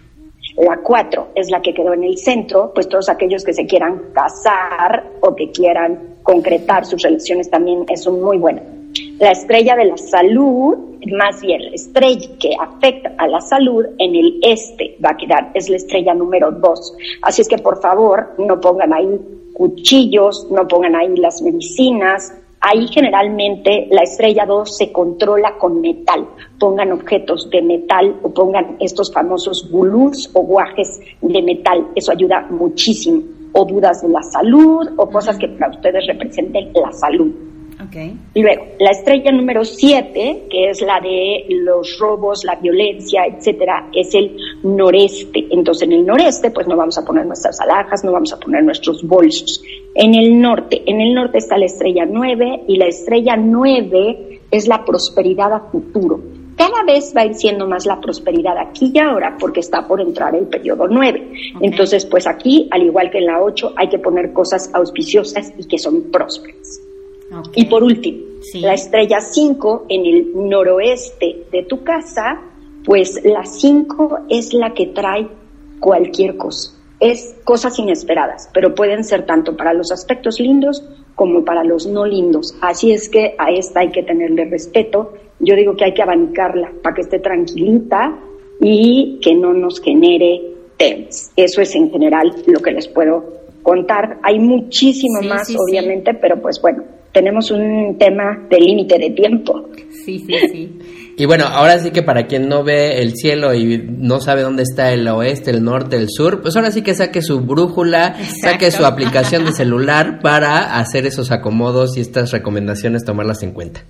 La 4 es la que quedó en el centro, pues todos aquellos que se quieran casar o que quieran concretar sus relaciones también es muy buena. La estrella de la salud, más bien la estrella que afecta a la salud en el este va a quedar, es la estrella número dos. Así es que por favor no pongan ahí cuchillos, no pongan ahí las medicinas. Ahí generalmente la estrella 2 se controla con metal. Pongan objetos de metal o pongan estos famosos gulús o guajes de metal. Eso ayuda muchísimo. O dudas de la salud o cosas que para ustedes representen la salud. Y luego, la estrella número 7, que es la de los robos, la violencia, etcétera, es el noreste. Entonces, en el noreste, pues no vamos a poner nuestras alhajas, no vamos a poner nuestros bolsos. En el norte, en el norte está la estrella 9 y la estrella 9 es la prosperidad a futuro. Cada vez va a ir siendo más la prosperidad aquí y ahora porque está por entrar el periodo 9. Entonces, pues aquí, al igual que en la 8, hay que poner cosas auspiciosas y que son prósperas. Y por último, la estrella 5 en el noroeste de tu casa, pues la 5 es la que trae cualquier cosa. Es cosas inesperadas, pero pueden ser tanto para los aspectos lindos como para los no lindos. Así es que a esta hay que tenerle respeto. Yo digo que hay que abanicarla para que esté tranquilita y que no nos genere temas. Eso es en general lo que les puedo contar. Hay muchísimo más, obviamente, pero pues bueno, tenemos un tema de límite de tiempo. Sí, sí, sí. Y bueno, ahora sí que para quien no ve el cielo y no sabe dónde está el oeste, el norte, el sur, pues ahora sí que saque su brújula, saque su aplicación de celular para hacer esos acomodos y estas recomendaciones tomarlas en cuenta.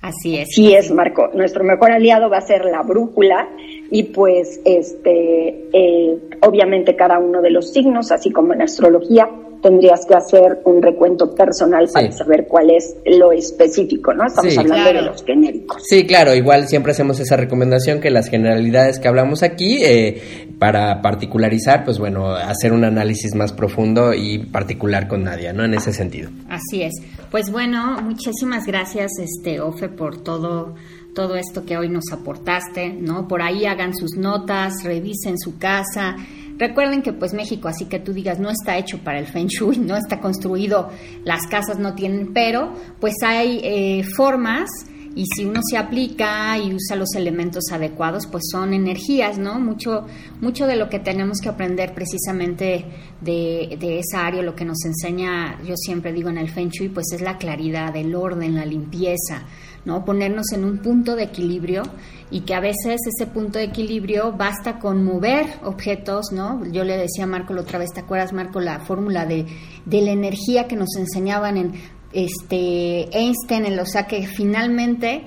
Así es. Sí es, Marco. Nuestro mejor aliado va a ser la brújula y pues este, eh, obviamente cada uno de los signos, así como en astrología, tendrías que hacer un recuento personal para saber cuál es lo específico, ¿no? Estamos hablando de los genéricos. Sí, claro, igual siempre hacemos esa recomendación que las generalidades que hablamos aquí, eh, para particularizar, pues bueno, hacer un análisis más profundo y particular con Nadia, ¿no? En ese sentido. Así es. Pues bueno, muchísimas gracias, este, Ofe, por todo todo esto que hoy nos aportaste, ¿no? Por ahí hagan sus notas, revisen su casa. Recuerden que pues México, así que tú digas, no está hecho para el Feng Shui, no está construido, las casas no tienen, pero pues hay eh, formas y si uno se aplica y usa los elementos adecuados, pues son energías, ¿no? Mucho, mucho de lo que tenemos que aprender precisamente de, de, esa área, lo que nos enseña, yo siempre digo en el Feng Shui, pues es la claridad, el orden, la limpieza, ¿no? Ponernos en un punto de equilibrio y que a veces ese punto de equilibrio basta con mover objetos, ¿no? Yo le decía a Marco la otra vez, ¿te acuerdas, Marco, la fórmula de, de la energía que nos enseñaban en este Einstein, o sea que finalmente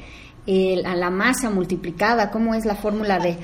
a la masa multiplicada, ¿cómo es la fórmula de...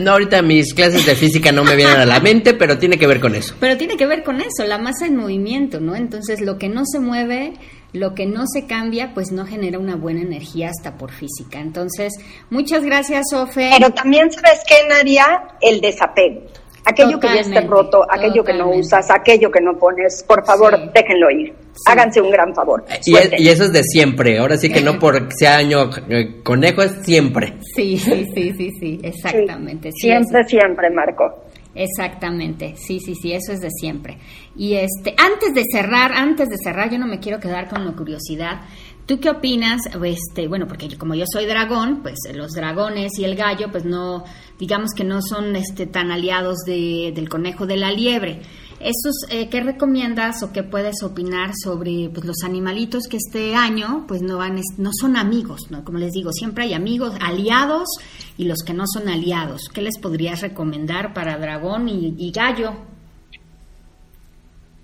No, ahorita mis clases de física no me vienen a la mente, pero tiene que ver con eso. Pero tiene que ver con eso, la masa en movimiento, ¿no? Entonces lo que no se mueve, lo que no se cambia, pues no genera una buena energía hasta por física. Entonces, muchas gracias, Ofe. Pero también, ¿sabes qué, Nadia? El desapego. Aquello que ya esté roto, aquello que no usas, aquello que no pones, por favor, déjenlo ir. Háganse un gran favor. Y, y, eso es de siempre. Ahora sí que no porque sea año eh, conejo, es siempre. Sí, sí, sí, sí, sí, exactamente. siempre, siempre, Marco. Exactamente, sí, sí, sí, eso es de siempre. Y este, antes de cerrar, antes de cerrar, yo no me quiero quedar con la curiosidad. ¿Tú qué opinas? Este, bueno, porque como yo soy dragón, pues los dragones y el gallo, pues no, digamos que no son este, tan aliados de, del conejo de la liebre. Esos, eh, ¿Qué recomiendas o qué puedes opinar sobre pues, los animalitos que este año pues no van no son amigos, ¿no? Como les digo, siempre hay amigos, aliados y los que no son aliados. ¿Qué les podrías recomendar para dragón y gallo?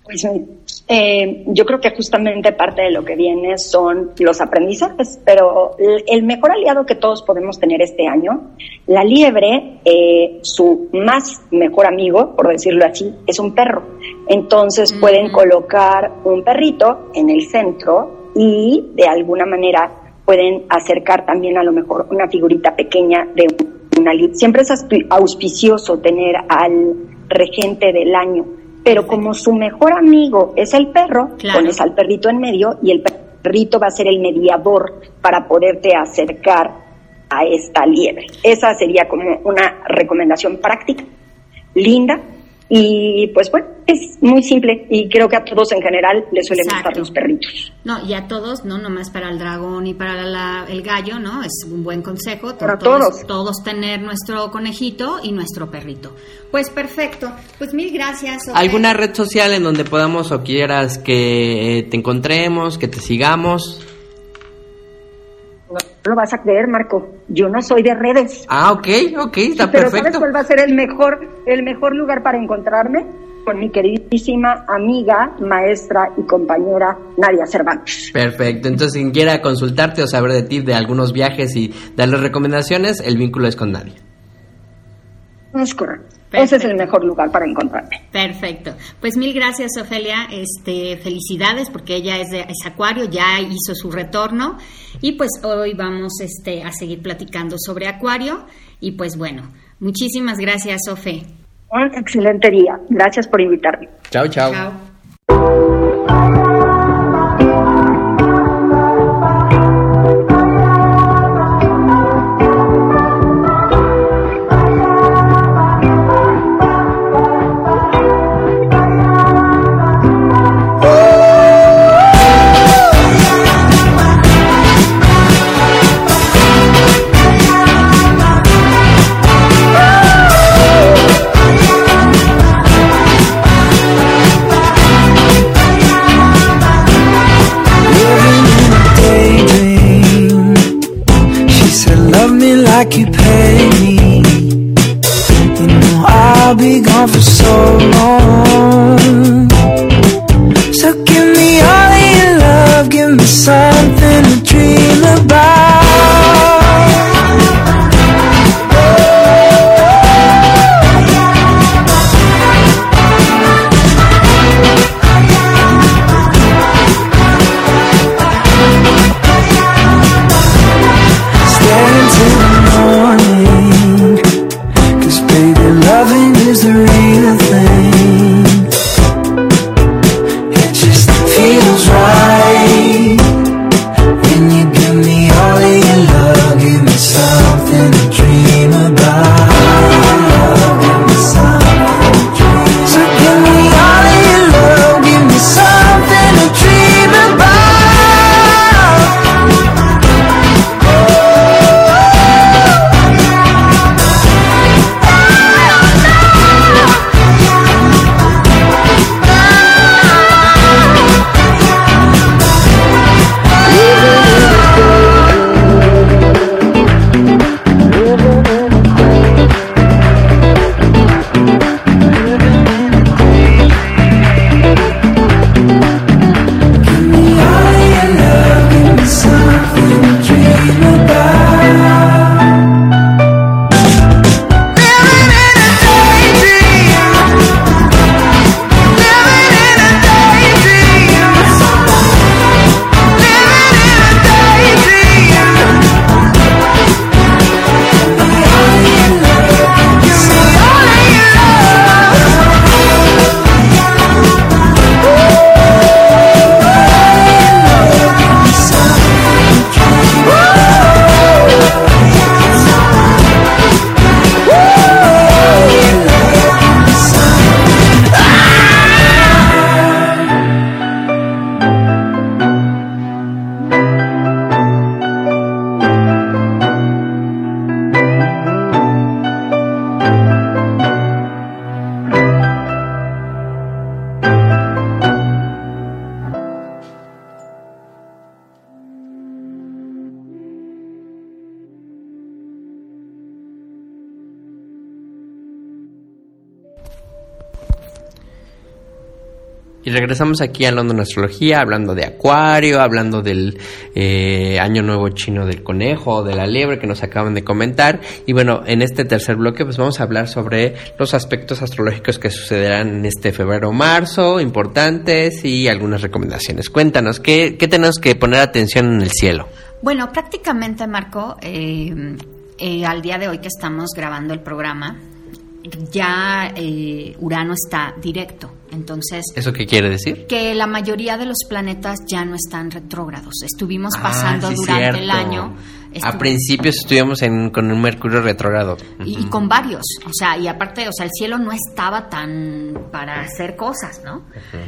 Pues eh, yo creo que justamente parte de lo que viene son los aprendizajes, pero el mejor aliado que todos podemos tener este año, la liebre, eh, su más mejor amigo, por decirlo así, es un perro. Entonces pueden colocar un perrito en el centro y de alguna manera pueden acercar también a lo mejor una figurita pequeña de una Siempre es auspicioso tener al regente del año pero como su mejor amigo es el perro, pones al perrito en medio y el perrito va a ser el mediador para poderte acercar a esta liebre. Esa sería como una recomendación práctica, linda, y pues bueno, es muy simple y creo que a todos en general les suelen gustar los perritos. No, y a todos, no nomás para el dragón y para el gallo, ¿no? Es un buen consejo. Para todos, todos. tener nuestro conejito y nuestro perrito. Pues perfecto. Pues mil gracias. ¿Alguna red social en donde podamos o quieras que te encontremos, que te sigamos? No lo vas a creer, Marco. Yo no soy de redes. Ah, ok, ok, está pero perfecto. ¿sabes cuál va a ser el mejor, el mejor lugar para encontrarme? Con mi queridísima amiga, maestra y compañera Nadia Cervantes. Perfecto. Entonces, quien quiera consultarte o saber de ti, de algunos viajes y darle recomendaciones, el vínculo es con Nadia. Es correcto. Ese es el mejor lugar para encontrarme. Perfecto. Pues mil gracias, Ofelia. Este, felicidades porque ella es de es Acuario, ya hizo su retorno y pues hoy vamos este, a seguir platicando sobre Acuario y pues bueno, muchísimas gracias, Ofe. Un excelente día. Gracias por invitarme. Chao, chao. Chao. For so long. Aquí a London Astrología, hablando de Acuario, hablando del eh, Año Nuevo Chino del Conejo, de la Liebre que nos acaban de comentar. Y bueno, en este tercer bloque pues vamos a hablar sobre los aspectos astrológicos que sucederán en este febrero-marzo, importantes y algunas recomendaciones. Cuéntanos, ¿qué, ¿qué, tenemos que poner atención en el cielo? Bueno, prácticamente, Marco, eh, eh, al día de hoy que estamos grabando el programa, ya eh, Urano está directo. Entonces, ¿eso qué quiere decir? Que la mayoría de los planetas ya no están retrógrados. Estuvimos ah, pasando durante el año. A principios estuvimos en, con un Mercurio retrógrado. Y, con varios. O sea, y aparte, o sea, el cielo no estaba tan para hacer cosas, ¿no?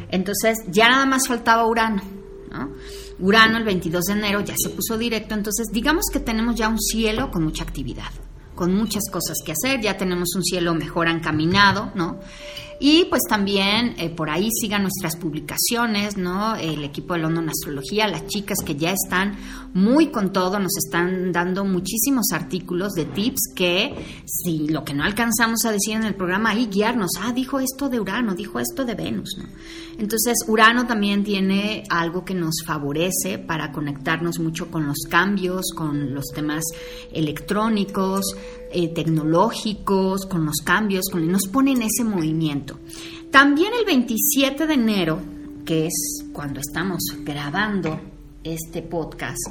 Entonces, ya nada más faltaba Urano, ¿no? Urano el 22 de enero ya se puso directo, entonces digamos que tenemos ya un cielo con mucha actividad con muchas cosas que hacer, ya tenemos un cielo mejor encaminado, ¿no? Y pues también eh, por ahí sigan nuestras publicaciones, ¿no? El equipo de London Astrología, las chicas que ya están muy con todo, nos están dando muchísimos artículos de tips que si lo que no alcanzamos a decir en el programa, ahí guiarnos, ah, dijo esto de Urano, dijo esto de Venus, ¿no? Entonces, Urano también tiene algo que nos favorece para conectarnos mucho con los cambios, con los temas electrónicos, eh, tecnológicos, con los cambios, con, nos pone en ese movimiento. También el 27 de enero, que es cuando estamos grabando este podcast,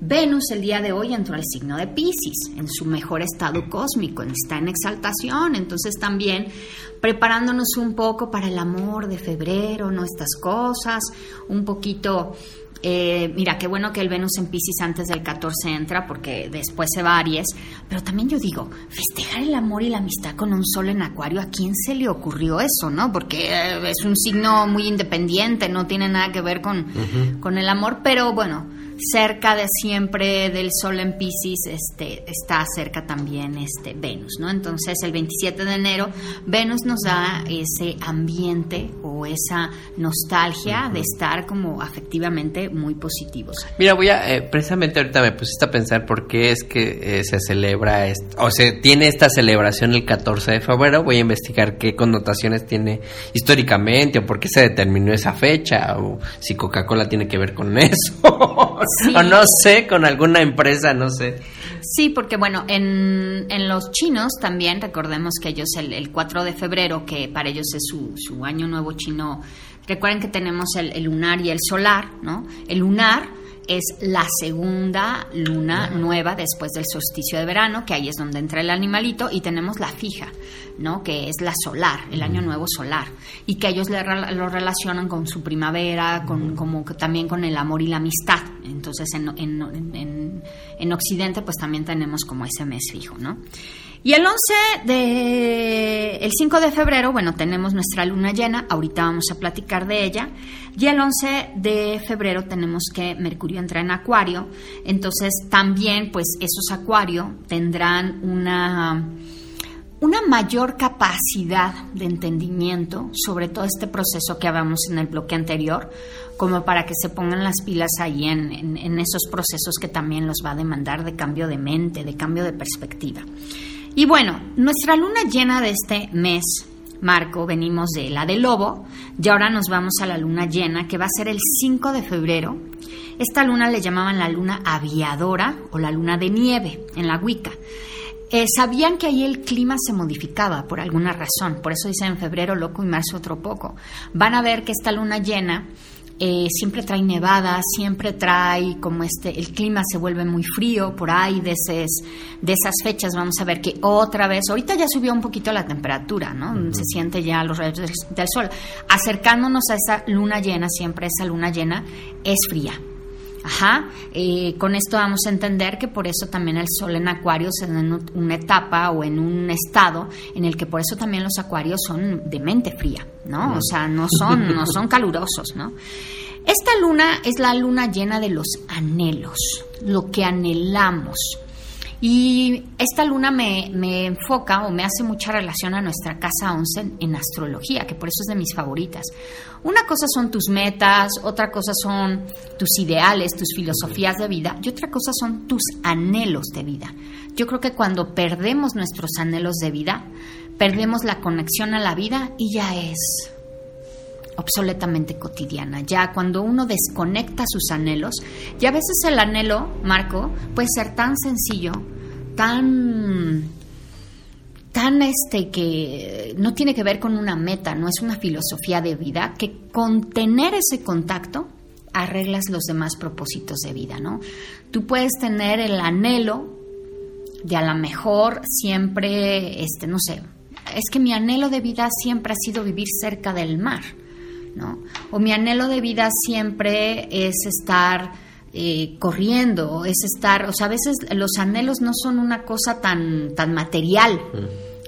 Venus el día de hoy entró al signo de Pisces, en su mejor estado cósmico, está en exaltación, entonces también preparándonos un poco para el amor de febrero, ¿no? Estas cosas, un poquito eh, mira, qué bueno que el Venus en Pisces antes del 14 entra porque después se va a Aries. Pero también yo digo, festejar el amor y la amistad con un sol en Acuario, ¿a quién se le ocurrió eso, no? Porque eh, es un signo muy independiente, no tiene nada que ver con, con el amor. Pero bueno, cerca de siempre del Sol en Pisces este, está cerca también este Venus, ¿no? Entonces el 27 de enero Venus nos da ese ambiente o esa nostalgia de estar como afectivamente muy positivos. Mira, voy a, eh, precisamente ahorita me pusiste a pensar por qué es que eh, se celebra, o se tiene esta celebración el 14 de febrero, voy a investigar qué connotaciones tiene históricamente o por qué se determinó esa fecha o si Coca-Cola tiene que ver con [LAUGHS] eso. O no sé, con alguna empresa, no sé. Sí, porque bueno, en, en los chinos también, recordemos que ellos el, 4 de febrero, que para ellos es su, su año nuevo chino, recuerden que tenemos el, el lunar y el solar, ¿no? El lunar es la segunda luna nueva después del solsticio de verano, que ahí es donde entra el animalito, y tenemos la fija, ¿no? que es la solar, el año nuevo solar, y que ellos lo relacionan con su primavera, con, como también con el amor y la amistad. Entonces en, en, en Occidente pues también tenemos como ese mes fijo, ¿no? Y el 11 de el 5 de febrero, bueno, tenemos nuestra luna llena, ahorita vamos a platicar de ella, y el 11 de febrero tenemos que Mercurio entra en Acuario, entonces también pues esos Acuario tendrán una una mayor capacidad de entendimiento sobre todo este proceso que hablamos en el bloque anterior, como para que se pongan las pilas ahí en, en esos procesos que también los va a demandar de cambio de mente, de cambio de perspectiva. Y bueno, nuestra luna llena de este mes, Marco, venimos de la de lobo y ahora nos vamos a la luna llena que va a ser el 5 de febrero. Esta luna le llamaban la luna aviadora o la luna de nieve en la Wicca. Eh, sabían que ahí el clima se modificaba por alguna razón, por eso dicen en febrero loco y marzo otro poco. Van a ver que esta luna llena eh, siempre trae nevadas, siempre trae como este, el clima se vuelve muy frío por ahí de, de esas fechas. Vamos a ver que otra vez, ahorita ya subió un poquito la temperatura, ¿no? Se siente ya los rayos del sol. Acercándonos a esa luna llena, siempre esa luna llena es fría. Ajá, eh, con esto vamos a entender que por eso también el sol en acuario se da en una etapa o en un estado en el que por eso también los acuarios son de mente fría, ¿no? O sea, no son, no son [LAUGHS] calurosos, ¿no? Esta luna es la luna llena de los anhelos, lo que anhelamos. Y esta luna me, enfoca o me hace mucha relación a nuestra casa 11 en astrología, que por eso es de mis favoritas. Una cosa son tus metas, otra cosa son tus ideales, tus filosofías de vida y otra cosa son tus anhelos de vida. Yo creo que cuando perdemos nuestros anhelos de vida, perdemos la conexión a la vida y ya es obsoletamente cotidiana. Ya cuando uno desconecta sus anhelos, y a veces el anhelo, Marco, puede ser tan sencillo, tan tan este que no tiene que ver con una meta, no es una filosofía de vida, que con tener ese contacto arreglas los demás propósitos de vida, ¿no? Tú puedes tener el anhelo de a lo mejor siempre, este, no sé, es que mi anhelo de vida siempre ha sido vivir cerca del mar, ¿no? O mi anhelo de vida siempre es estar eh, corriendo, es estar, o sea, a veces los anhelos no son una cosa tan, tan material,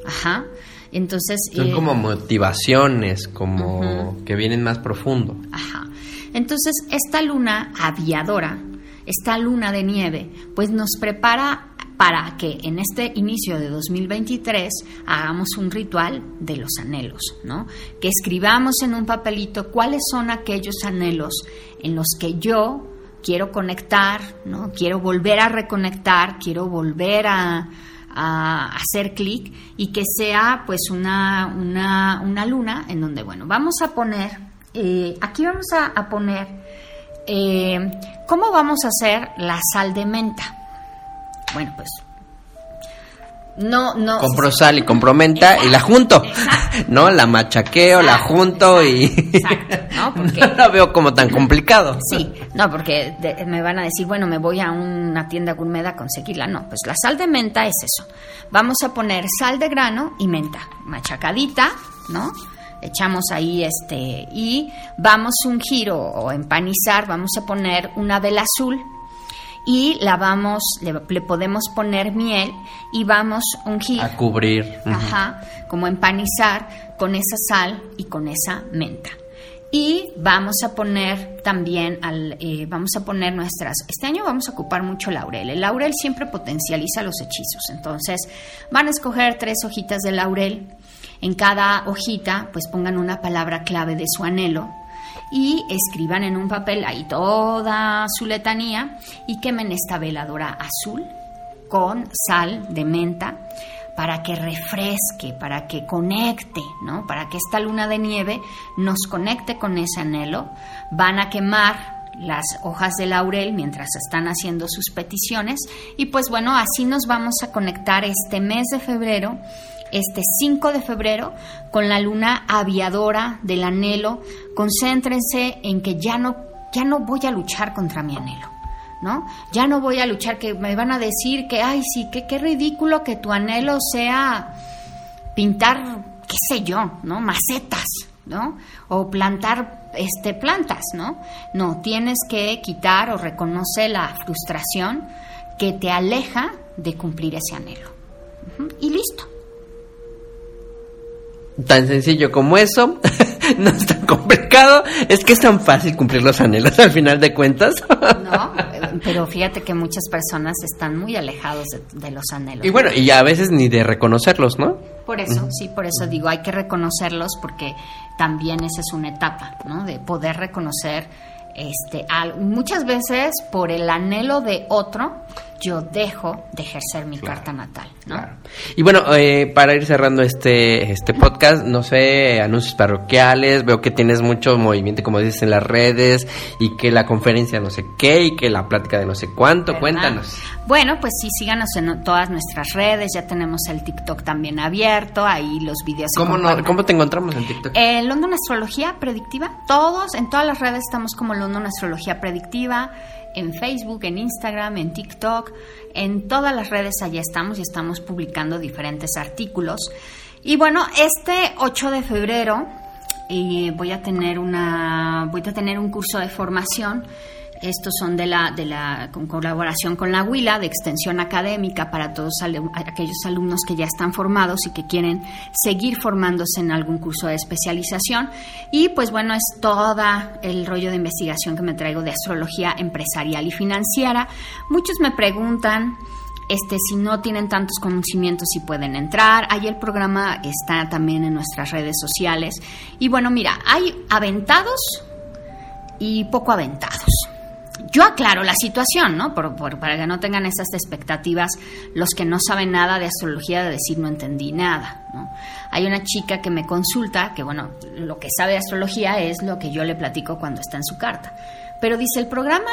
ajá. Entonces, Son eh, como motivaciones, como que vienen más profundo. Ajá. Entonces, esta luna aviadora, esta luna de nieve, pues nos prepara para que en este inicio de 2023 hagamos un ritual de los anhelos, ¿no? Que escribamos en un papelito cuáles son aquellos anhelos en los que yo quiero conectar, ¿no? Quiero volver a reconectar, quiero volver a, hacer clic y que sea pues una, una, una luna en donde, bueno, vamos a poner, eh, aquí vamos a, a poner, eh, ¿cómo vamos a hacer la sal de menta? Bueno, pues no, no. Compro sal y compro menta y la junto. Exacto. [LAUGHS] ¿No? La machaqueo, la junto y. exacto, ¿no? [LAUGHS] Porque- no la veo como tan complicado. Sí, no, porque de- me van a decir, bueno, me voy a una tienda gourmet a conseguirla. No, pues la sal de menta es eso. Vamos a poner sal de grano y menta, machacadita, ¿no? Echamos ahí este y vamos a ungir o, o empanizar, vamos a poner una vela azul y la vamos, le, le podemos poner miel y vamos a ungir. A cubrir. Ajá, como empanizar con esa sal y con esa menta. Y vamos a poner también, al, eh, vamos a poner nuestras, este año vamos a ocupar mucho laurel. El laurel siempre potencializa los hechizos, entonces van a escoger tres hojitas de laurel. En cada hojita, pues pongan una palabra clave de su anhelo y escriban en un papel ahí toda su letanía y quemen esta veladora azul con sal de menta para que refresque, para que conecte, ¿no? Para que esta luna de nieve nos conecte con ese anhelo. Van a quemar las hojas de laurel mientras están haciendo sus peticiones y pues bueno, así nos vamos a conectar este mes de febrero este 5 de febrero con la luna aviadora del anhelo. Concéntrense en que ya no, ya no voy a luchar contra mi anhelo. ¿No? Ya no voy a luchar, que me van a decir que, ay, sí, que qué ridículo que tu anhelo sea pintar, qué sé yo, ¿no? Macetas, ¿no? O plantar este plantas, ¿no? No, tienes que quitar o reconocer la frustración que te aleja de cumplir ese anhelo. Y listo. Tan sencillo como eso. [LAUGHS] no es tan complicado. Es que es tan fácil cumplir los anhelos al final de cuentas. ¿no? Pero fíjate que muchas personas están muy alejados de, de los anhelos. y bueno, y a veces ni de reconocerlos, ¿no? Por eso, sí, por eso digo, hay que reconocerlos porque también esa es una etapa, ¿no? De poder reconocer, este, al- muchas veces por el anhelo de otro, yo dejo de ejercer mi carta natal, ¿no? Claro. Y bueno, eh, para ir cerrando este, este podcast, no sé, anuncios parroquiales, veo que tienes mucho movimiento, como dices, en las redes, y que la conferencia no sé qué, y que la plática de no sé cuánto, ¿verdad? cuéntanos. Bueno, pues sí, síganos en todas nuestras redes, ya tenemos el TikTok también abierto, ahí los videos ¿Cómo, no. ¿Cómo te encontramos en TikTok? Eh, London Astrología Predictiva, todos, en todas las redes estamos como London Astrología Predictiva, en Facebook, en Instagram, en TikTok, en todas las redes allá estamos y estamos publicando diferentes artículos. Y bueno, este 8 de febrero eh, voy a tener una voy a tener un curso de formación estos son de la, de la con colaboración con la Huila, de extensión académica para todos aquellos alumnos que ya están formados y que quieren seguir formándose en algún curso de especialización. Y pues bueno, es toda el rollo de investigación que me traigo de astrología empresarial y financiera. Muchos me preguntan este, si no tienen tantos conocimientos si pueden entrar. Ahí el programa está también en nuestras redes sociales. Y bueno, mira, hay aventados y poco aventados. Yo aclaro la situación, ¿no? Por- para que no tengan esas expectativas los que no saben nada de astrología de decir no entendí nada, ¿no? Hay una chica que me consulta, que bueno, lo que sabe de astrología es lo que yo le platico cuando está en su carta. Pero dice, el programa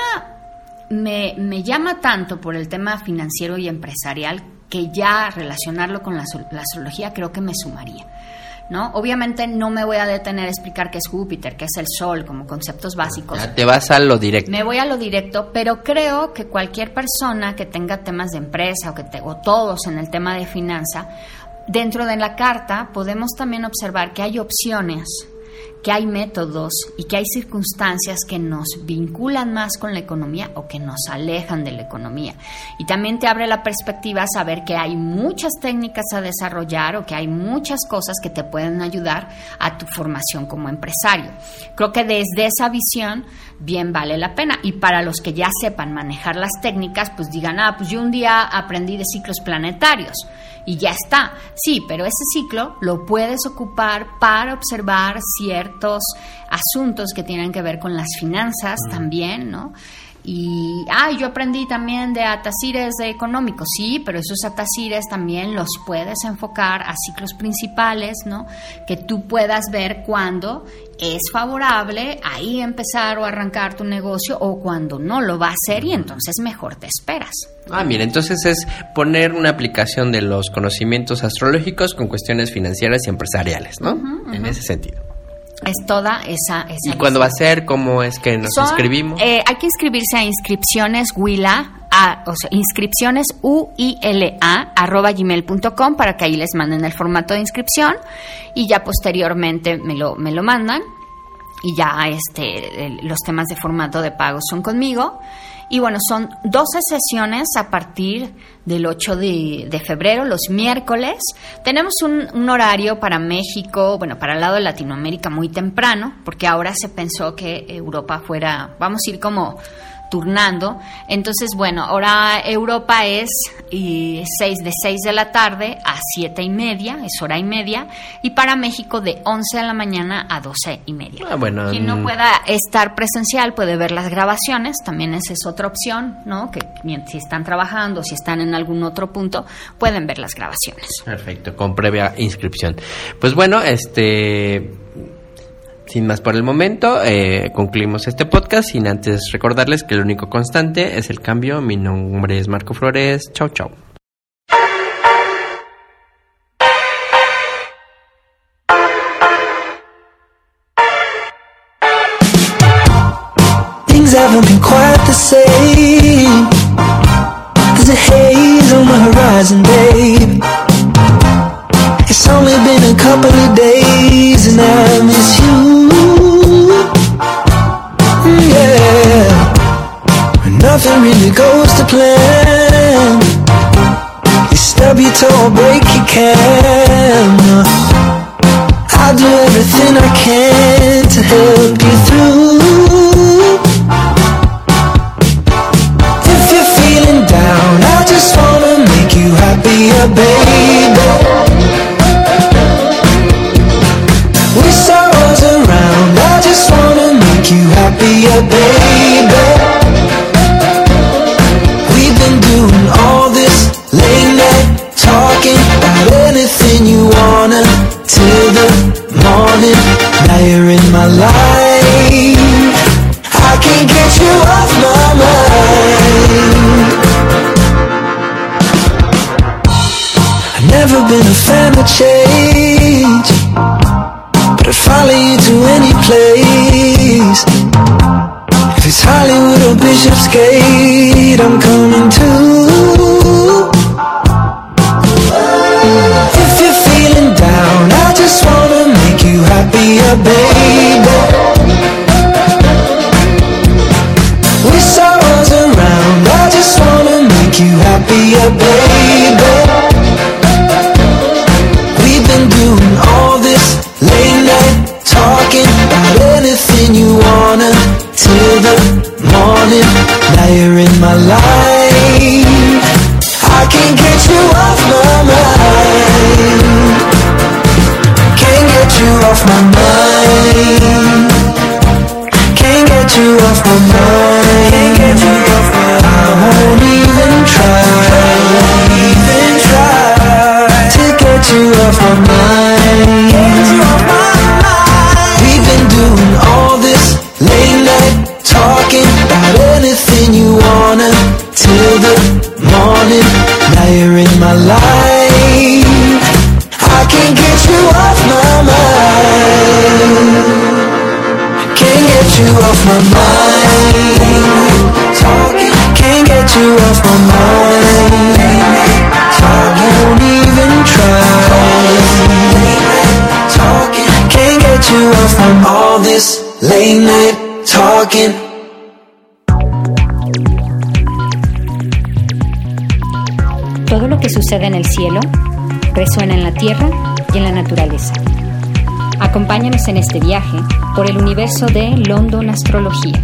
me, me llama tanto por el tema financiero y empresarial que ya relacionarlo con la astrología creo que me sumaría. ¿No? Obviamente no me voy a detener a explicar qué es Júpiter, qué es el Sol, como conceptos básicos. Ya te vas a lo directo. Me voy a lo directo, pero creo que cualquier persona que tenga temas de empresa o que te- o todos en el tema de finanza, dentro de la carta podemos también observar que hay opciones, que hay métodos y que hay circunstancias que nos vinculan más con la economía o que nos alejan de la economía. Y también te abre la perspectiva a saber que hay muchas técnicas a desarrollar o que hay muchas cosas que te pueden ayudar a tu formación como empresario. Creo que desde esa visión bien vale la pena. Y para los que ya sepan manejar las técnicas, pues digan, ah, pues yo un día aprendí de ciclos planetarios y ya está. Sí, pero ese ciclo lo puedes ocupar para observar ciertos asuntos que tienen que ver con las finanzas también, ¿no? Y, ah, yo aprendí también de atasires de económicos, sí, pero esos atasires también los puedes enfocar a ciclos principales, ¿no? Que tú puedas ver cuándo es favorable ahí empezar o arrancar tu negocio o cuando no lo va a hacer y entonces mejor te esperas. Ah, mira, entonces es poner una aplicación de los conocimientos astrológicos con cuestiones financieras y empresariales, ¿no? En ese sentido. Es toda esa... esa ¿Y cuándo va a ser? ¿Cómo es que nos Son, inscribimos? eh, hay que inscribirse a inscripciones Willa, a- o sea, inscripciones UILA arroba gmail.com para que ahí les manden el formato de inscripción y ya posteriormente me lo, me lo mandan y ya este los temas de formato de pago son conmigo. Y bueno, son 12 sesiones a partir del 8 de, de febrero, los miércoles. Tenemos un, un horario para México, bueno, para el lado de Latinoamérica muy temprano, porque ahora se pensó que Europa fuera, vamos a ir como turnando. Entonces, bueno, ahora Europa es y, seis, de 6 de la tarde a 7 y media, es hora y media, y para México de 11 de la mañana a 12 y media. Ah, bueno, Quien no mm. pueda estar presencial puede ver las grabaciones, también esa es otra opción, ¿no? Que si están trabajando, si están en algún otro punto, pueden ver las grabaciones. Perfecto, con previa inscripción. Pues bueno, este, sin más por el momento, eh, concluimos este podcast sin antes recordarles que el único constante es el cambio. Mi nombre es Marco Flores. Chau, chau. Break Bishopsgate, I'm coming too. If you're feeling down, I just wanna make you happier, baby. Wish I was around, I just wanna make you happier, baby. This late night talking. Todo lo que sucede en el cielo resuena en la tierra y en la naturaleza. Acompáñanos en este viaje por el universo de London Astrología.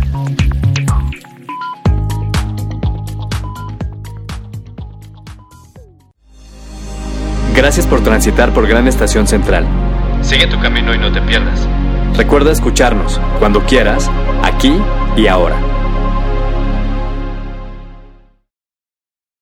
Gracias por transitar por Gran Estación Central. Sigue tu camino y no te pierdas. Recuerda escucharnos cuando quieras, aquí y ahora.